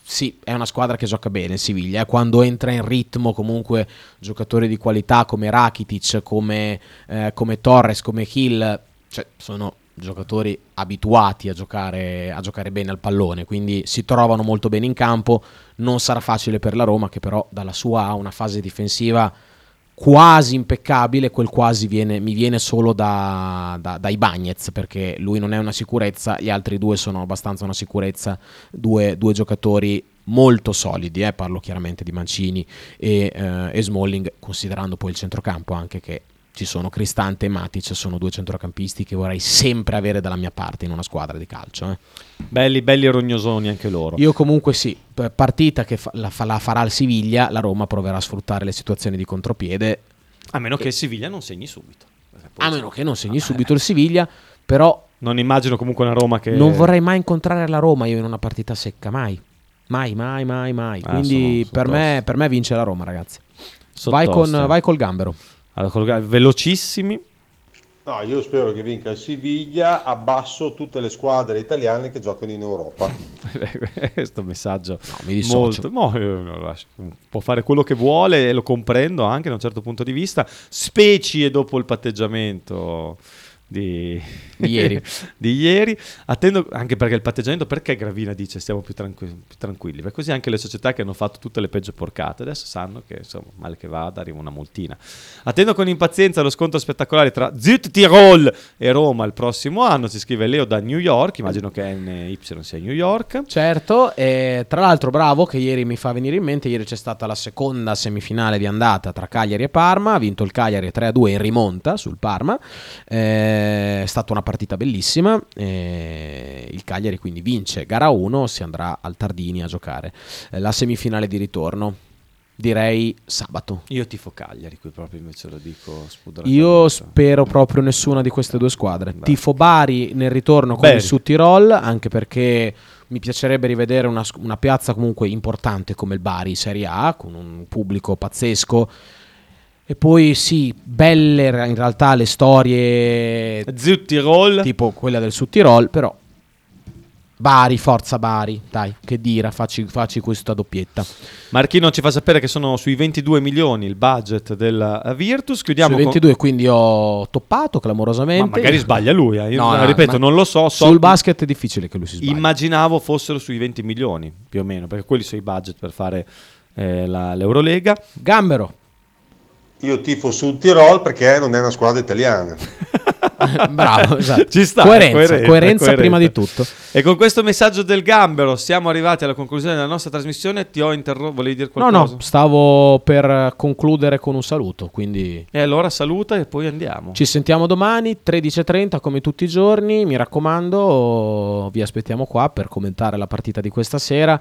Speaker 3: sì, è una squadra che gioca bene. il Siviglia, eh, quando entra in ritmo, comunque giocatori di qualità come Rakitic, come, eh, come Torres, come Hill, cioè, sono giocatori abituati a giocare, a giocare bene al pallone, quindi si trovano molto bene in campo. Non sarà facile per la Roma, che però dalla sua ha una fase difensiva quasi impeccabile, quel quasi viene- mi viene solo da, da, dai Bagnez perché lui non è una sicurezza, gli altri due sono abbastanza una sicurezza, due, due giocatori molto solidi, eh, parlo chiaramente di Mancini e, eh, e Smalling, considerando poi il centrocampo anche che ci sono Cristante e Matic, sono due centrocampisti che vorrei sempre avere dalla mia parte in una squadra di calcio. eh.
Speaker 2: Belli, belli rognosoni anche loro.
Speaker 3: Io comunque sì, partita che fa- la, la farà il Siviglia, la Roma proverà a sfruttare le situazioni di contropiede.
Speaker 2: A meno che il Siviglia non segni subito.
Speaker 3: A meno che non segni subito il Siviglia, però
Speaker 2: Non immagino comunque una Roma che...
Speaker 3: non vorrei mai incontrare la Roma io in una partita secca, mai. Mai, mai, mai, mai.
Speaker 2: Ah,
Speaker 3: Quindi
Speaker 2: sono-
Speaker 3: per,
Speaker 2: sono
Speaker 3: me, per me vince la Roma, ragazzi. Vai con,
Speaker 2: toste.
Speaker 3: vai col gambero.
Speaker 2: Allora, velocissimi.
Speaker 7: No, io spero che vinca il Siviglia, abbasso tutte le squadre italiane che giocano in Europa.
Speaker 2: Questo messaggio
Speaker 3: mi dissocio.
Speaker 2: molto, no, lo lascio. può fare quello che vuole e lo comprendo anche da un certo punto di vista, specie dopo il patteggiamento di,
Speaker 3: Di ieri.
Speaker 2: di ieri. Attendo anche perché il patteggiamento, perché Gravina dice stiamo più, tranqui- più tranquilli? Perché così anche le società che hanno fatto tutte le peggio porcate adesso sanno che insomma, male che vada, arriva una multina. Attendo con impazienza lo scontro spettacolare tra Zut Tirol e Roma il prossimo anno. Si scrive Leo da New York, immagino che NY sia New York.
Speaker 3: Certo, e tra l'altro bravo che ieri mi fa venire in mente, ieri c'è stata la seconda semifinale di andata tra Cagliari e Parma, ha vinto il Cagliari 3-2 in rimonta sul Parma, Eh, è stata una partita bellissima, il Cagliari quindi vince gara 1, si andrà al Tardini a giocare Eh, la semifinale di ritorno, direi sabato.
Speaker 2: Io tifo Cagliari, qui proprio invece lo dico.
Speaker 3: Io spero proprio nessuna di queste due squadre. Tifo Bari nel ritorno con il Sud Tirol, anche perché mi piacerebbe rivedere una, una piazza comunque importante come il Bari Serie A, con un pubblico pazzesco. E poi sì, belle in realtà le storie
Speaker 2: Sud Tirol,
Speaker 3: tipo quella del Sud Tirol, però Bari, forza Bari, dai, che dira, facci, facci questa doppietta.
Speaker 2: Marchino ci fa sapere che sono sui 22 milioni il budget della Virtus. Chiudiamo
Speaker 3: Sui
Speaker 2: con-
Speaker 3: 22 quindi ho toppato clamorosamente.
Speaker 2: Ma magari sbaglia lui, eh.
Speaker 3: No, no,
Speaker 2: ripeto, non lo so. so-
Speaker 3: Sul basket è difficile che lui si sbagli.
Speaker 2: Immaginavo fossero sui 20 milioni, più o meno, perché quelli sono i budget per fare eh, la- l'Eurolega.
Speaker 3: Gambero.
Speaker 7: Io tifo sul Tirol perché non è una squadra italiana.
Speaker 3: Bravo, esatto.
Speaker 2: Ci sta,
Speaker 3: Coerenza,
Speaker 2: è coerente,
Speaker 3: coerenza
Speaker 2: è
Speaker 3: prima di tutto.
Speaker 2: E con questo messaggio del Gambero siamo arrivati alla conclusione della nostra trasmissione. Ti ho interrotto, volevi dire
Speaker 3: No,
Speaker 2: qualcosa?
Speaker 3: no, stavo per concludere con un saluto, quindi
Speaker 2: E allora saluta e poi andiamo.
Speaker 3: ci sentiamo domani 13.30 come tutti i giorni, mi raccomando, vi aspettiamo qua per commentare la partita di questa sera,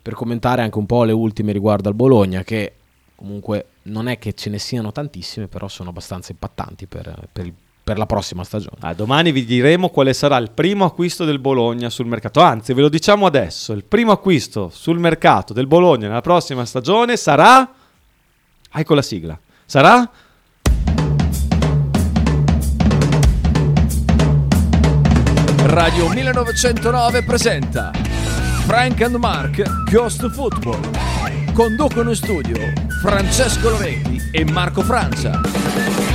Speaker 3: per commentare anche un po' le ultime riguardo al Bologna che comunque non è che ce ne siano tantissime, però sono abbastanza impattanti per, per per la prossima stagione.
Speaker 2: Ah, domani vi diremo quale sarà il primo acquisto del Bologna sul mercato. Anzi, ve lo diciamo adesso: il primo acquisto sul mercato del Bologna nella prossima stagione sarà. Ecco la sigla. Sarà.
Speaker 1: Radio 1909 presenta Frank and Mark Ghost Football. Conducono in studio Francesco Loretti e Marco Francia.